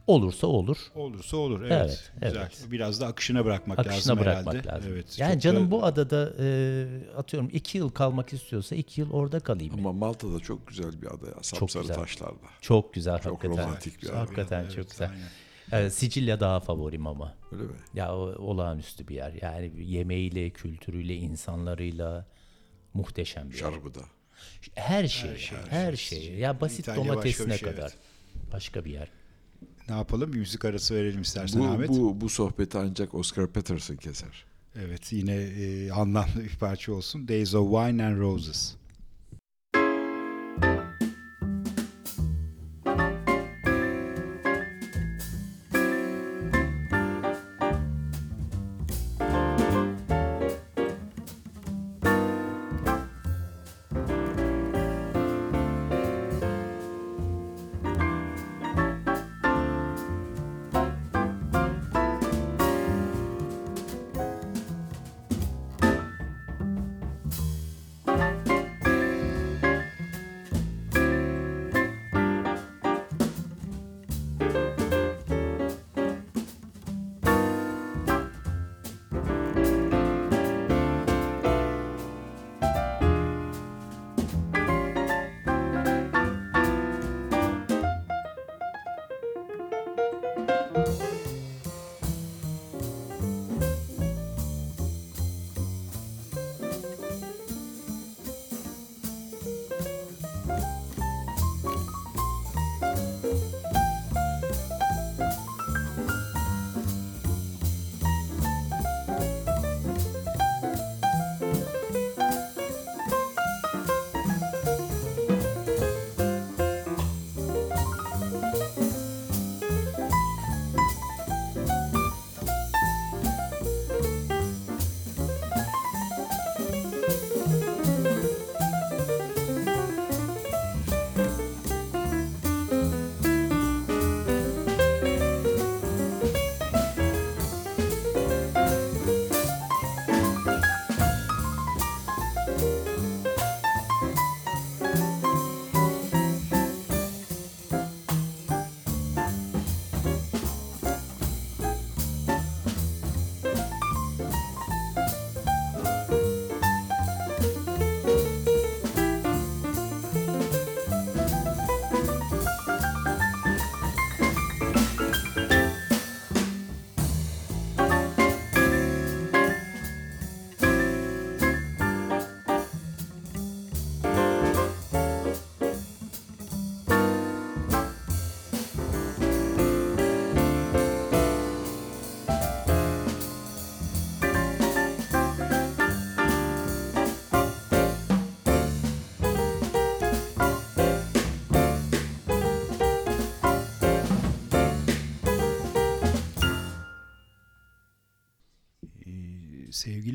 Olursa olur. Olursa olur. Evet. Evet, güzel. evet. Biraz da akışına bırakmak Akışına lazım bırakmak herhalde. lazım. Evet. yani canım da- bu adada e, atıyorum iki yıl kalmak istiyorsa iki yıl orada kalayım. Ama Malta'da çok güzel bir ada ya. Sapsarı güzel. taşlarda. Çok güzel Çok hakikaten. romantik bir ada. Hakikaten Evet, çok güzel. aynen. E, Sicilya daha favorim ama. Öyle mi? Ya o, olağanüstü bir yer. Yani yemeğiyle, kültürüyle, insanlarıyla muhteşem bir yer. Şarabı da. Her şey, her şey, şey. şey. Ya basit İtalya domatesine şey, kadar. evet. Başka bir yer. Ne yapalım? Bir müzik arası verelim istersen Bu, Ahmet. bu, bu sohbeti ancak Oscar Peterson keser. Evet yine e, anlamlı bir parça olsun. Days of Wine and Roses.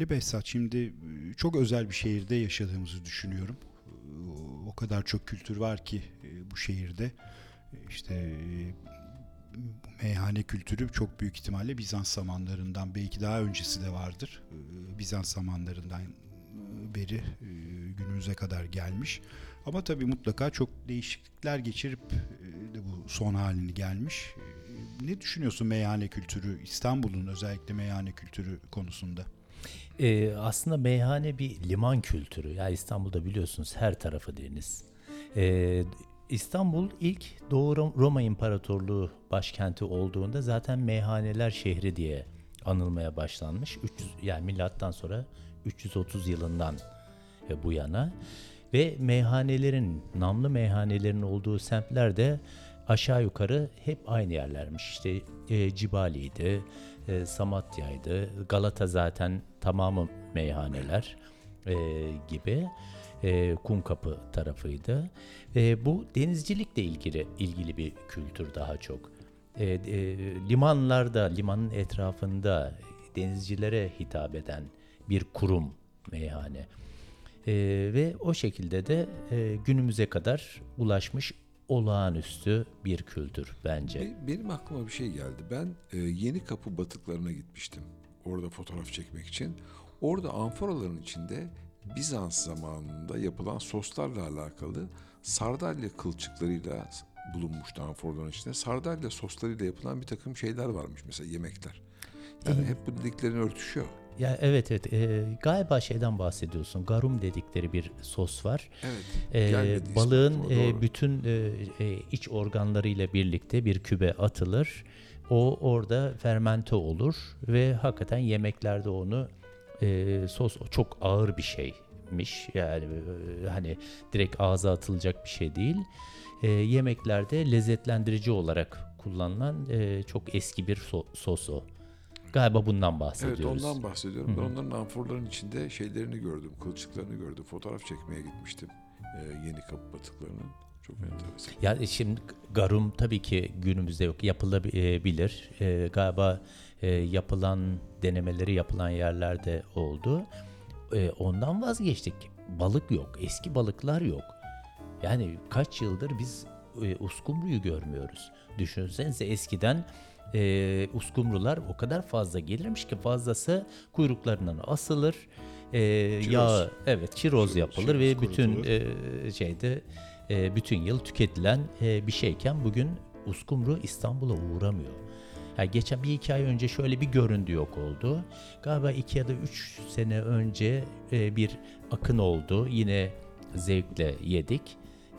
Sevgili Behzat, şimdi çok özel bir şehirde yaşadığımızı düşünüyorum. O kadar çok kültür var ki bu şehirde. İşte meyhane kültürü çok büyük ihtimalle Bizans zamanlarından belki daha öncesi de vardır. Bizans zamanlarından beri günümüze kadar gelmiş. Ama tabii mutlaka çok değişiklikler geçirip de bu son halini gelmiş. Ne düşünüyorsun meyhane kültürü, İstanbul'un özellikle meyhane kültürü konusunda? Ee, aslında meyhane bir liman kültürü. Ya İstanbul'da biliyorsunuz her tarafı deniz. Ee, İstanbul ilk Doğu Rom- Roma İmparatorluğu başkenti olduğunda zaten meyhaneler şehri diye anılmaya başlanmış. 300 yani milattan sonra 330 yılından e, bu yana ve meyhanelerin namlı meyhanelerin olduğu semtlerde aşağı yukarı hep aynı yerlermiş. İşte e, Cibali'ydi, e, Samatya'ydı, Galata zaten tamamı meyhaneler e, gibi. E, Kumkapı tarafıydı. E, bu denizcilikle ilgili ilgili bir kültür daha çok. E, e, limanlarda, limanın etrafında denizcilere hitap eden bir kurum meyhane. E, ve o şekilde de e, günümüze kadar ulaşmış olağanüstü bir kültür bence. Be- Benim aklıma bir şey geldi. Ben e, Yeni Kapı batıklarına gitmiştim. Orada fotoğraf çekmek için. Orada amforaların içinde Bizans zamanında yapılan soslarla alakalı sardalya kılçıklarıyla bulunmuştu amforaların içinde. Sardalya soslarıyla yapılan bir takım şeyler varmış mesela yemekler. Yani hep bu dediklerin örtüşüyor. Ya evet evet e, galiba şeyden bahsediyorsun. Garum dedikleri bir sos var. Evet. E, gelmedi ismi balığın aklıma, e, bütün e, e, iç organlarıyla birlikte bir kübe atılır. O orada fermente olur ve hakikaten yemeklerde onu e, sos çok ağır bir şeymiş. Yani e, hani direkt ağza atılacak bir şey değil. E, yemeklerde lezzetlendirici olarak kullanılan e, çok eski bir so- sos o. Galiba bundan Evet bahsediyoruz. ondan bahsediyorum. Ben onların amforların içinde şeylerini gördüm, kılçıklarını gördüm. Fotoğraf çekmeye gitmiştim. Ee, yeni kapı batıklarının. Çok enteresan. Ya şimdi garum tabii ki günümüzde yok. Yapılabilir. Ee, galiba e, yapılan denemeleri yapılan yerlerde oldu. Ee, ondan vazgeçtik. Balık yok. Eski balıklar yok. Yani kaç yıldır biz e, uskumruyu görmüyoruz. Düşünsenize eskiden e, uskumrular o kadar fazla gelirmiş ki fazlası kuyruklarından asılır. E, yağ evet çiroz yapılır çiroz ve bütün e, şeyde e, bütün yıl tüketilen e, bir şeyken bugün uskumru İstanbul'a uğramıyor. Ya geçen bir iki ay önce şöyle bir göründü yok oldu. Galiba iki ya da üç sene önce e, bir akın oldu. Yine zevkle yedik.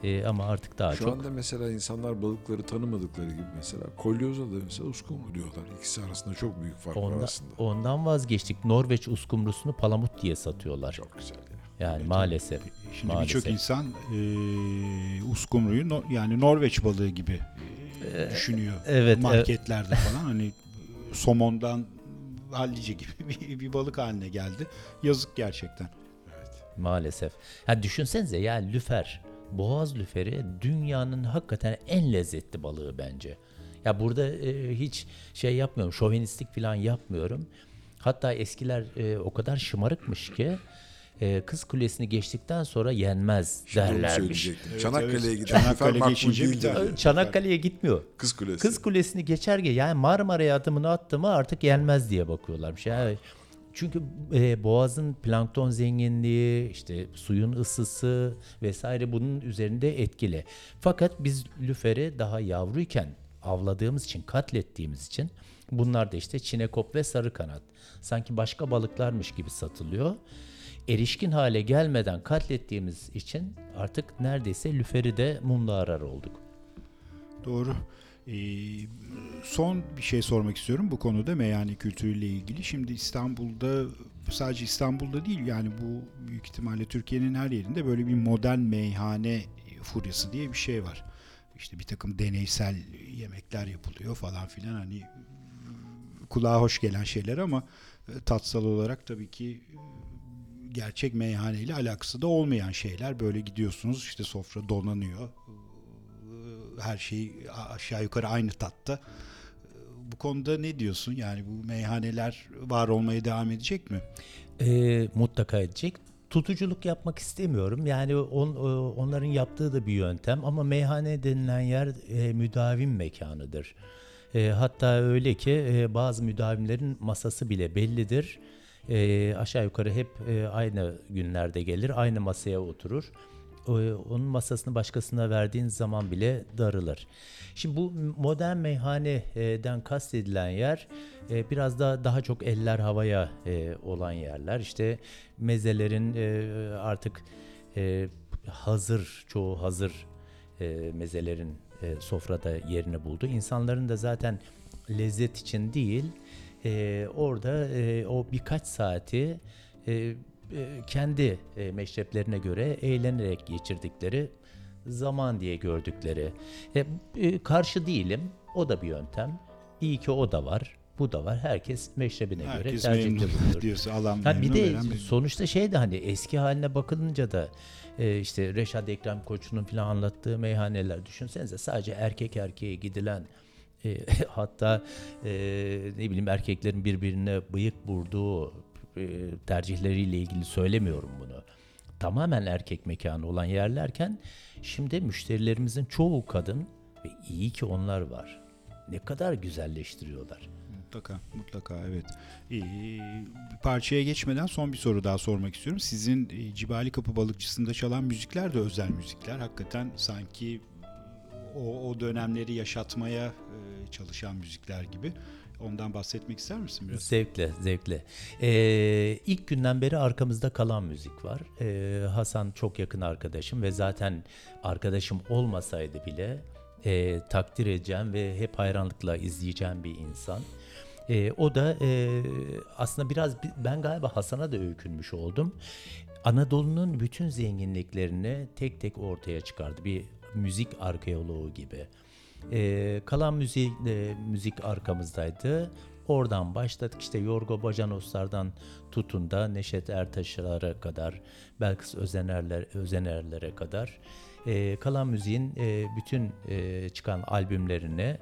E, ama artık daha Şu çok anda mesela insanlar balıkları tanımadıkları gibi mesela kolyoza da mesela uskumru diyorlar. İkisi arasında çok büyük fark var ondan, aslında. ondan vazgeçtik. Norveç uskumrusunu palamut diye satıyorlar. Çok güzel ya. yani maalesef. Şimdi birçok insan e, uskumruyu no- yani Norveç balığı gibi e, düşünüyor. evet, Marketlerde falan hani e, somondan hallice gibi [LAUGHS] bir, bir balık haline geldi. Yazık gerçekten. Maalesef. Ha düşünsenize ya lüfer, boğaz lüferi dünyanın hakikaten en lezzetli balığı bence. Ya burada e, hiç şey yapmıyorum, şovenistik falan yapmıyorum. Hatta eskiler e, o kadar şımarıkmış ki e, Kız Kulesi'ni geçtikten sonra yenmez Şimdi derlermiş. söyleyecektim. Çanakkale'ye evet. giden Çanakkale geçince biter. dedi. Çanakkale'ye gitmiyor. Kız Kulesi. Kız Kulesi'ni geçer ge yani Marmara'ya adımını attı mı artık yenmez diye bakıyorlarmış. Yani çünkü e, boğazın plankton zenginliği, işte suyun ısısı vesaire bunun üzerinde etkili. Fakat biz lüferi daha yavruyken avladığımız için, katlettiğimiz için bunlar da işte çinekop ve sarı kanat. Sanki başka balıklarmış gibi satılıyor. Erişkin hale gelmeden katlettiğimiz için artık neredeyse lüferi de mumla arar olduk. Doğru. Ee, son bir şey sormak istiyorum bu konuda meyhane kültürüyle ilgili. Şimdi İstanbul'da sadece İstanbul'da değil yani bu büyük ihtimalle Türkiye'nin her yerinde böyle bir modern meyhane furyası diye bir şey var. İşte bir takım deneysel yemekler yapılıyor falan filan hani kulağa hoş gelen şeyler ama e, tatsal olarak tabii ki e, gerçek meyhaneyle alakası da olmayan şeyler. Böyle gidiyorsunuz işte sofra donanıyor. Her şey aşağı yukarı aynı tatta. bu konuda ne diyorsun? Yani bu meyhaneler var olmaya devam edecek mi? E, mutlaka edecek. Tutuculuk yapmak istemiyorum. Yani on, e, onların yaptığı da bir yöntem ama meyhane denilen yer e, müdavim mekanıdır. E, hatta öyle ki e, bazı müdavimlerin masası bile bellidir. E, aşağı yukarı hep e, aynı günlerde gelir, aynı masaya oturur. Onun masasını başkasına verdiğin zaman bile darılır. Şimdi bu modern meyhaneden kastedilen yer e, biraz da daha çok eller havaya e, olan yerler. İşte mezelerin e, artık hazır, çoğu hazır mezelerin sofrada yerini buldu. İnsanların da zaten lezzet için değil, orada o birkaç saati kendi e, meşreplerine göre eğlenerek geçirdikleri zaman diye gördükleri. E, e, karşı değilim, o da bir yöntem. İyi ki o da var, bu da var. Herkes meşrebine göre Herkes tercihte memnun bulunur. diyorsun. Alan Ha bir de bir- sonuçta şey de hani eski haline bakılınca da e, işte Reşat Ekrem Koçu'nun falan anlattığı meyhaneler düşünsenize sadece erkek erkeğe gidilen e, [LAUGHS] hatta e, ne bileyim erkeklerin birbirine bıyık vurduğu e, tercihleriyle ilgili söylemiyorum bunu. Tamamen erkek mekanı olan yerlerken şimdi müşterilerimizin çoğu kadın ve iyi ki onlar var. Ne kadar güzelleştiriyorlar. Mutlaka, mutlaka evet. Ee, parçaya geçmeden son bir soru daha sormak istiyorum. Sizin e, Cibali Kapı Balıkçısı'nda çalan müzikler de özel müzikler. Hakikaten sanki o, o dönemleri yaşatmaya e, çalışan müzikler gibi. Ondan bahsetmek ister misin biraz? Zevkle, zevkle. Ee, ilk günden beri arkamızda kalan müzik var. Ee, Hasan çok yakın arkadaşım ve zaten arkadaşım olmasaydı bile e, takdir edeceğim ve hep hayranlıkla izleyeceğim bir insan. Ee, o da e, aslında biraz bi- ben galiba Hasan'a da öykünmüş oldum. Anadolu'nun bütün zenginliklerini tek tek ortaya çıkardı. Bir müzik arkeoloğu gibi. Ee, kalan müzik, e, müzik arkamızdaydı. Oradan başladık işte Yorgo Bacanoslardan tutun da Neşet Ertaşlara kadar, Belkıs Özenerler, Özenerlere kadar e, kalan müziğin e, bütün e, çıkan albümlerini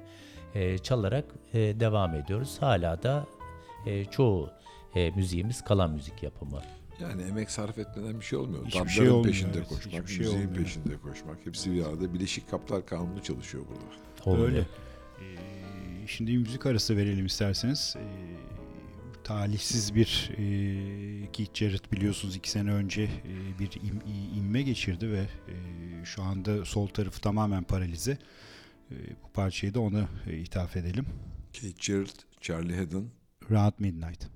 e, çalarak e, devam ediyoruz. Hala da e, çoğu e, müziğimiz kalan müzik yapımı. Yani emek sarf etmeden bir şey olmuyor. Hiçbir Tatların şey olmuyor, peşinde evet. koşmak, Hiçbir şey müziğin olmuyor. peşinde koşmak. Hepsi bir arada. Bileşik Kaplar Kanunu çalışıyor burada. Öyle. Ee, şimdi bir müzik arası verelim isterseniz. Ee, talihsiz bir e, Keith Jarrett biliyorsunuz iki sene önce e, bir im- inme geçirdi ve e, şu anda sol tarafı tamamen paralize. E, bu parçayı da ona e, ithaf edelim. Keith Jarrett, Charlie Haddon, Round Midnight.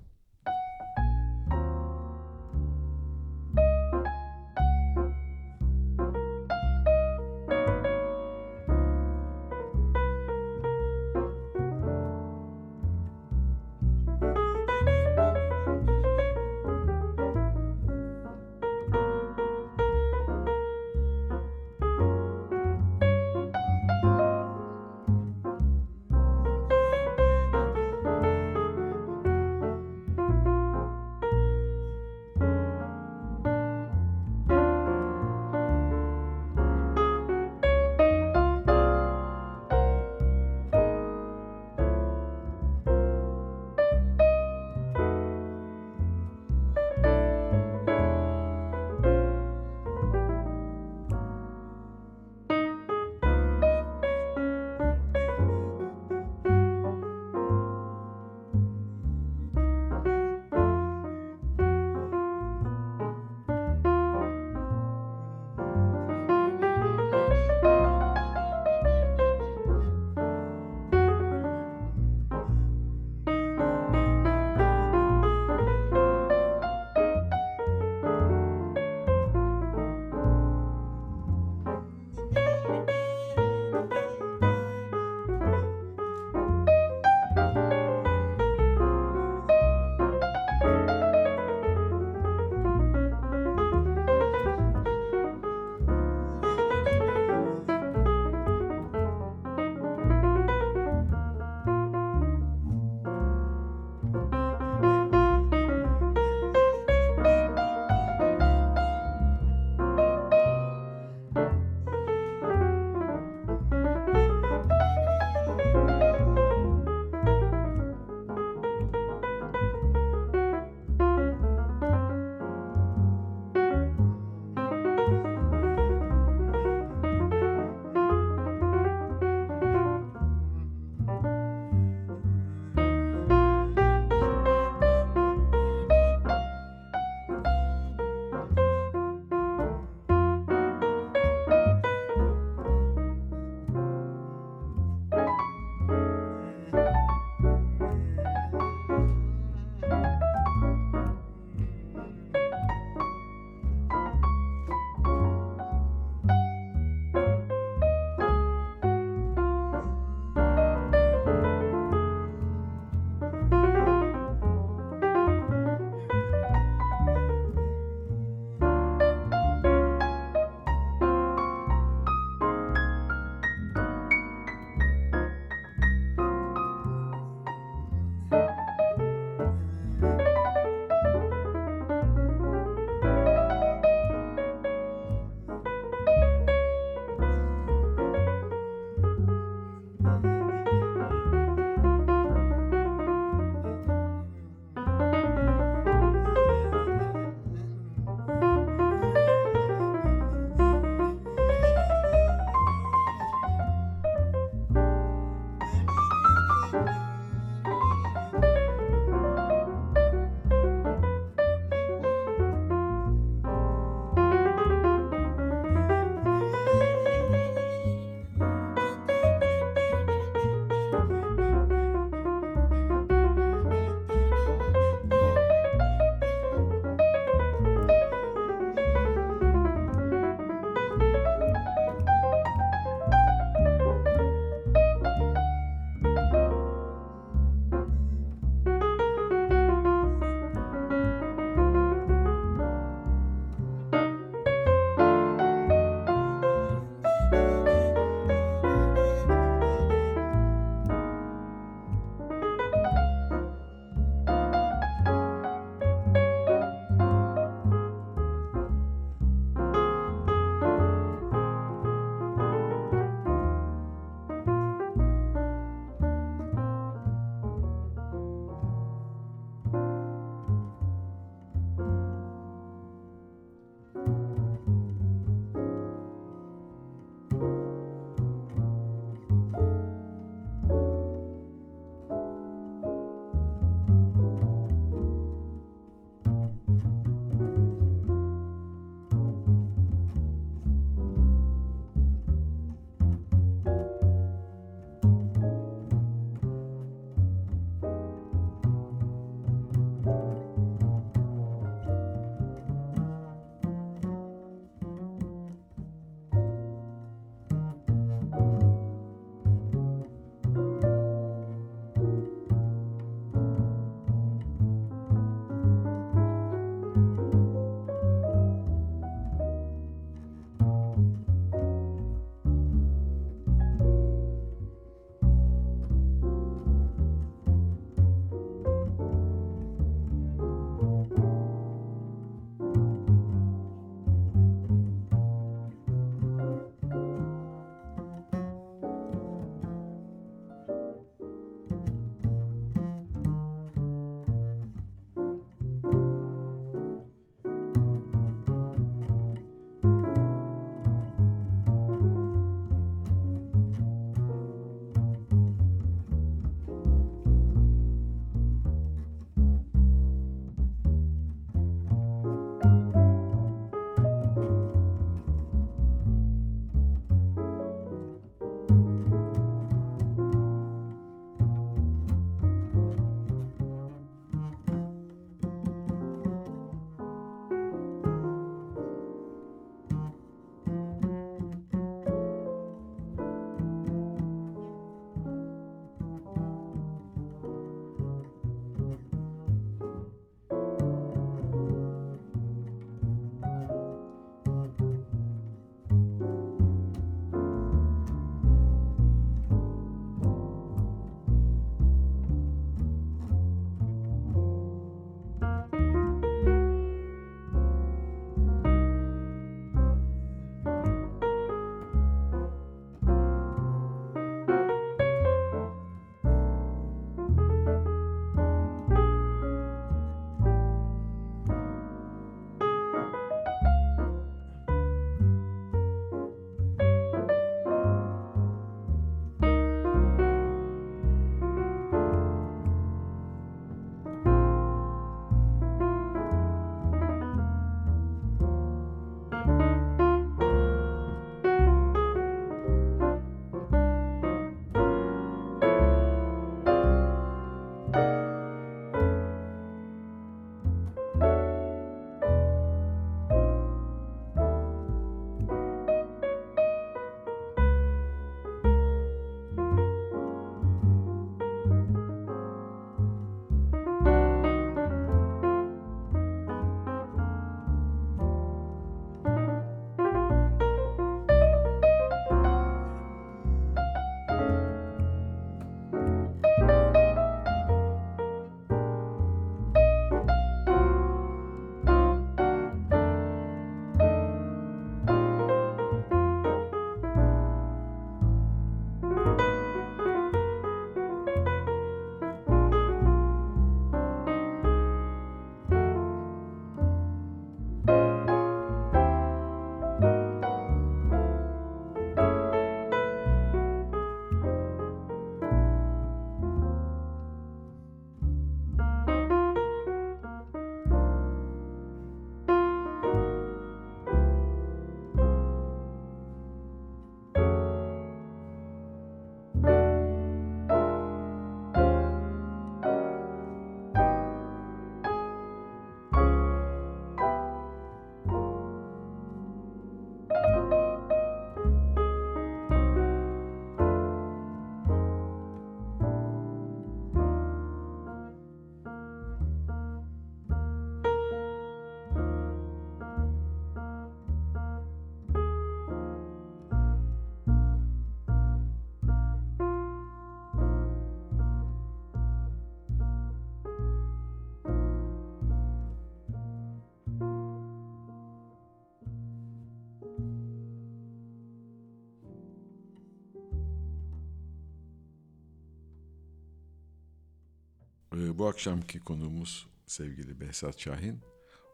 Bu akşamki konuğumuz sevgili Behzat Şahin.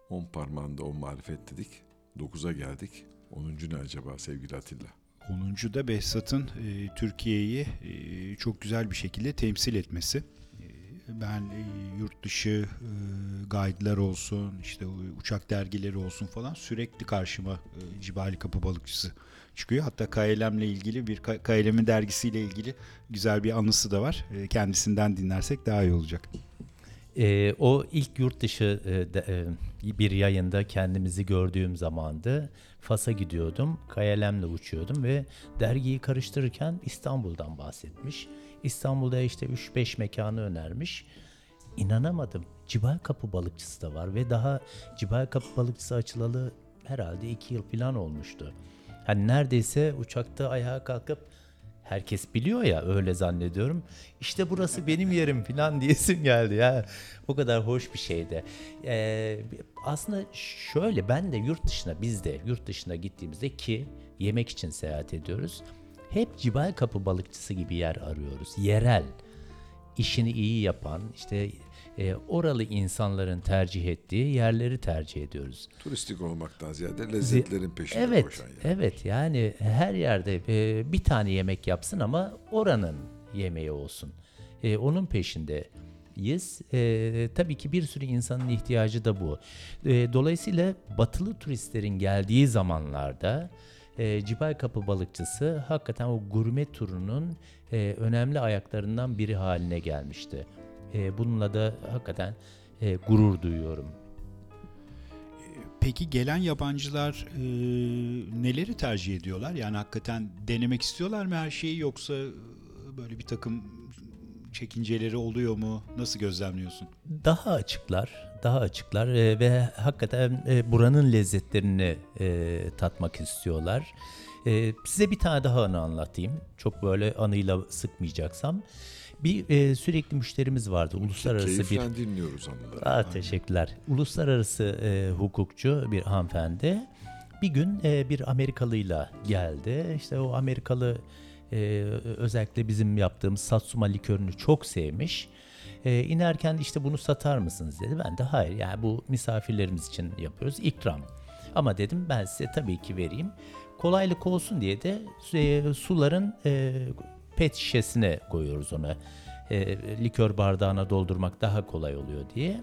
10 parmağında 10 marifet dedik. 9'a geldik. 10. ne acaba sevgili Atilla? 10. da Behzat'ın e, Türkiye'yi e, çok güzel bir şekilde temsil etmesi. E, ben e, yurt dışı e, guide'lar olsun, işte uçak dergileri olsun falan sürekli karşıma e, Cibali Kapı Balıkçısı çıkıyor. Hatta KLM'le ilgili bir KLM'in dergisiyle ilgili güzel bir anısı da var. E, kendisinden dinlersek daha iyi olacak. Ee, o ilk yurt dışı e, de- e, bir yayında kendimizi gördüğüm zamandı. Fas'a gidiyordum, KLM'le uçuyordum ve dergiyi karıştırırken İstanbul'dan bahsetmiş. İstanbul'da işte 3-5 mekanı önermiş. İnanamadım. Cibal Kapı balıkçısı da var ve daha Cibal Kapı balıkçısı açılalı herhalde 2 yıl falan olmuştu. Hani neredeyse uçakta ayağa kalkıp herkes biliyor ya öyle zannediyorum. İşte burası benim yerim falan diyesim geldi ya. O kadar hoş bir şeydi. Ee, aslında şöyle ben de yurt dışına biz de yurt dışına gittiğimizde ki yemek için seyahat ediyoruz. Hep Cibal Kapı balıkçısı gibi yer arıyoruz. Yerel işini iyi yapan, işte e, oralı insanların tercih ettiği yerleri tercih ediyoruz. Turistik olmaktan ziyade lezzetlerin peşinde Evet, koşan yer. evet yani her yerde e, bir tane yemek yapsın ama oranın yemeği olsun. E, onun peşindeyiz. E, tabii ki bir sürü insanın ihtiyacı da bu. E, dolayısıyla batılı turistlerin geldiği zamanlarda e, Cibal Kapı balıkçısı hakikaten o gurme turunun e, önemli ayaklarından biri haline gelmişti. E, bununla da hakikaten e, gurur duyuyorum. Peki gelen yabancılar e, neleri tercih ediyorlar? Yani hakikaten denemek istiyorlar mı her şeyi yoksa e, böyle bir takım çekinceleri oluyor mu? Nasıl gözlemliyorsun? daha açıklar, daha açıklar e, ve hakikaten e, buranın lezzetlerini e, tatmak istiyorlar. E, size bir tane daha anı anlatayım. Çok böyle anıyla sıkmayacaksam. Bir e, sürekli müşterimiz vardı. Uluslararası bir dinliyoruz anıları. Aa, teşekkürler. Uluslararası e, hukukçu bir hanımefendi. Bir gün e, bir Amerikalıyla geldi. İşte o Amerikalı e, özellikle bizim yaptığımız Satsuma likörünü çok sevmiş. E, inerken işte bunu satar mısınız dedi. Ben de hayır yani bu misafirlerimiz için yapıyoruz. ikram. Ama dedim ben size tabii ki vereyim. Kolaylık olsun diye de e, suların e, pet şişesine koyuyoruz onu. E, likör bardağına doldurmak daha kolay oluyor diye.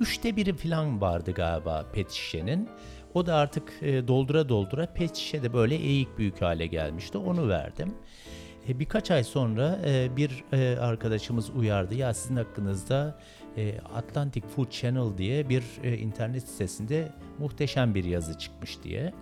Üçte biri falan vardı galiba pet şişenin. O da artık e, doldura doldura pet şişe de böyle eğik büyük hale gelmişti. Onu verdim. E, birkaç ay sonra e, bir e, arkadaşımız uyardı. Ya sizin hakkınızda e, Atlantic Food Channel diye bir e, internet sitesinde muhteşem bir yazı çıkmış diye.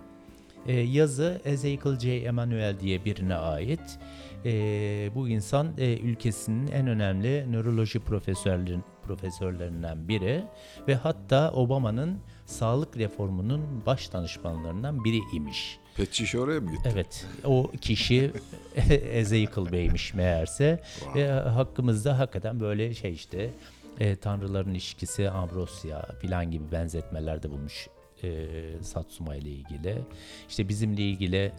E, yazı Ezekiel J. Emanuel diye birine ait. E, bu insan e, ülkesinin en önemli nöroloji profesörlerin, profesörlerinden biri ve hatta Obama'nın sağlık reformunun baş danışmanlarından biri imiş. Pet şişe oraya mı gitti? Evet, o kişi [LAUGHS] Ezekiel Bey'miş meğerse. Ve hakkımızda hakikaten böyle şey işte e, tanrıların ilişkisi, Ambrosya filan gibi benzetmelerde bulmuş e, Satsuma ile ilgili. İşte bizimle ilgili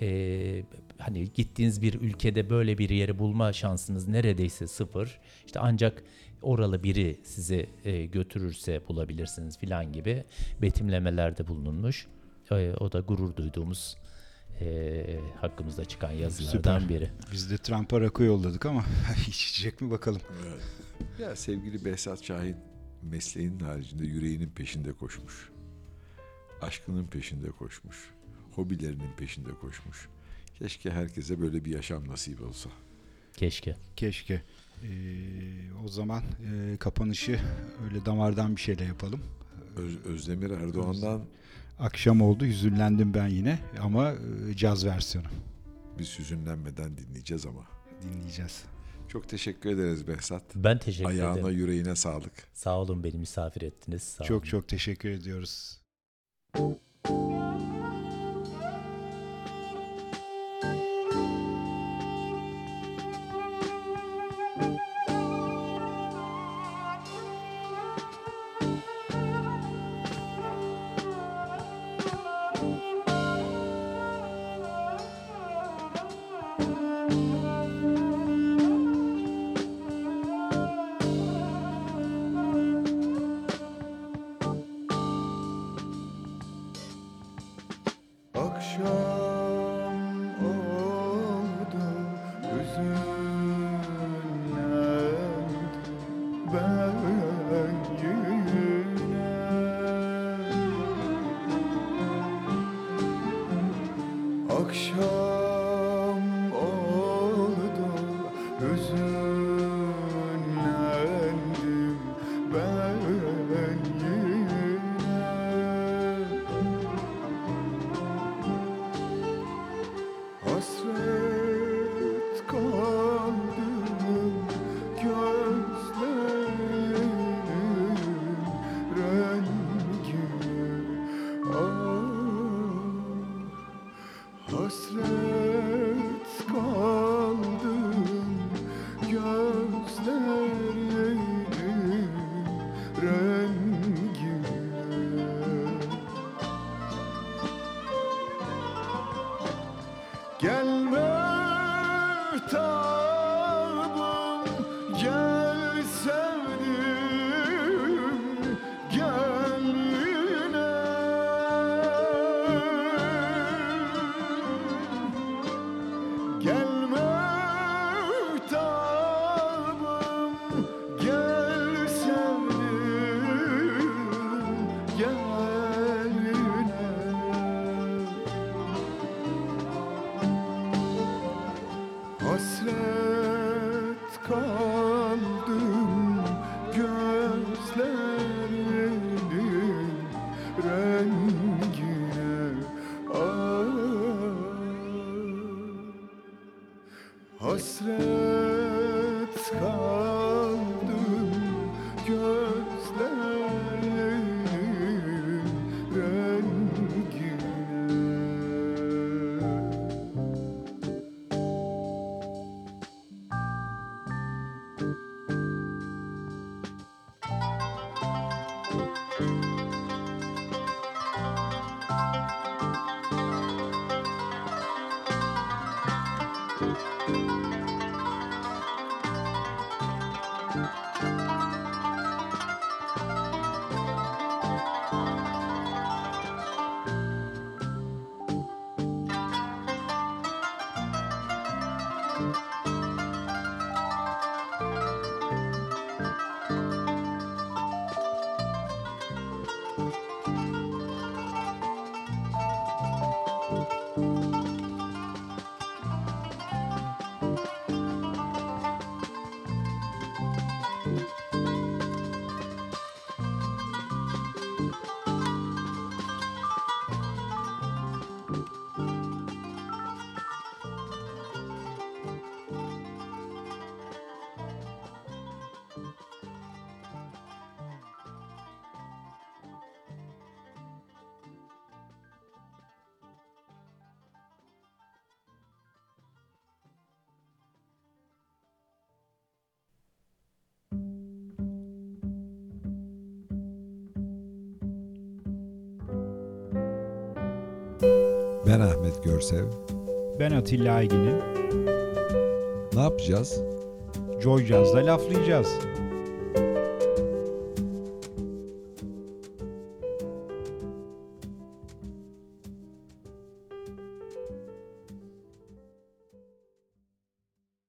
e, hani gittiğiniz bir ülkede böyle bir yeri bulma şansınız neredeyse sıfır. İşte ancak oralı biri sizi e, götürürse bulabilirsiniz filan gibi betimlemelerde bulunmuş. E, o da gurur duyduğumuz e, hakkımızda çıkan yazılardan Süper. biri. Biz de Trump'a rakı yolladık ama [LAUGHS] içecek mi bakalım. Evet. Ya sevgili Behzat Şahin mesleğinin haricinde yüreğinin peşinde koşmuş. Aşkının peşinde koşmuş. Hobilerinin peşinde koşmuş. Keşke herkese böyle bir yaşam nasip olsa. Keşke. Keşke. Ee, o zaman e, kapanışı öyle damardan bir şeyle yapalım. Öz- Özdemir Erdoğan'dan Akşam oldu hüzünlendim ben yine ama e, caz versiyonu biz hüzünlenmeden dinleyeceğiz ama. dinleyeceğiz. Çok teşekkür ederiz Behzat. Ben teşekkür Ayağına ederim. yüreğine sağlık. Sağ olun beni misafir ettiniz. Sağ Çok olun. çok teşekkür ediyoruz. Gel Ben Ahmet Görsev. Ben Atilla Aygin'im. Ne yapacağız? Joy Jazz'da laflayacağız.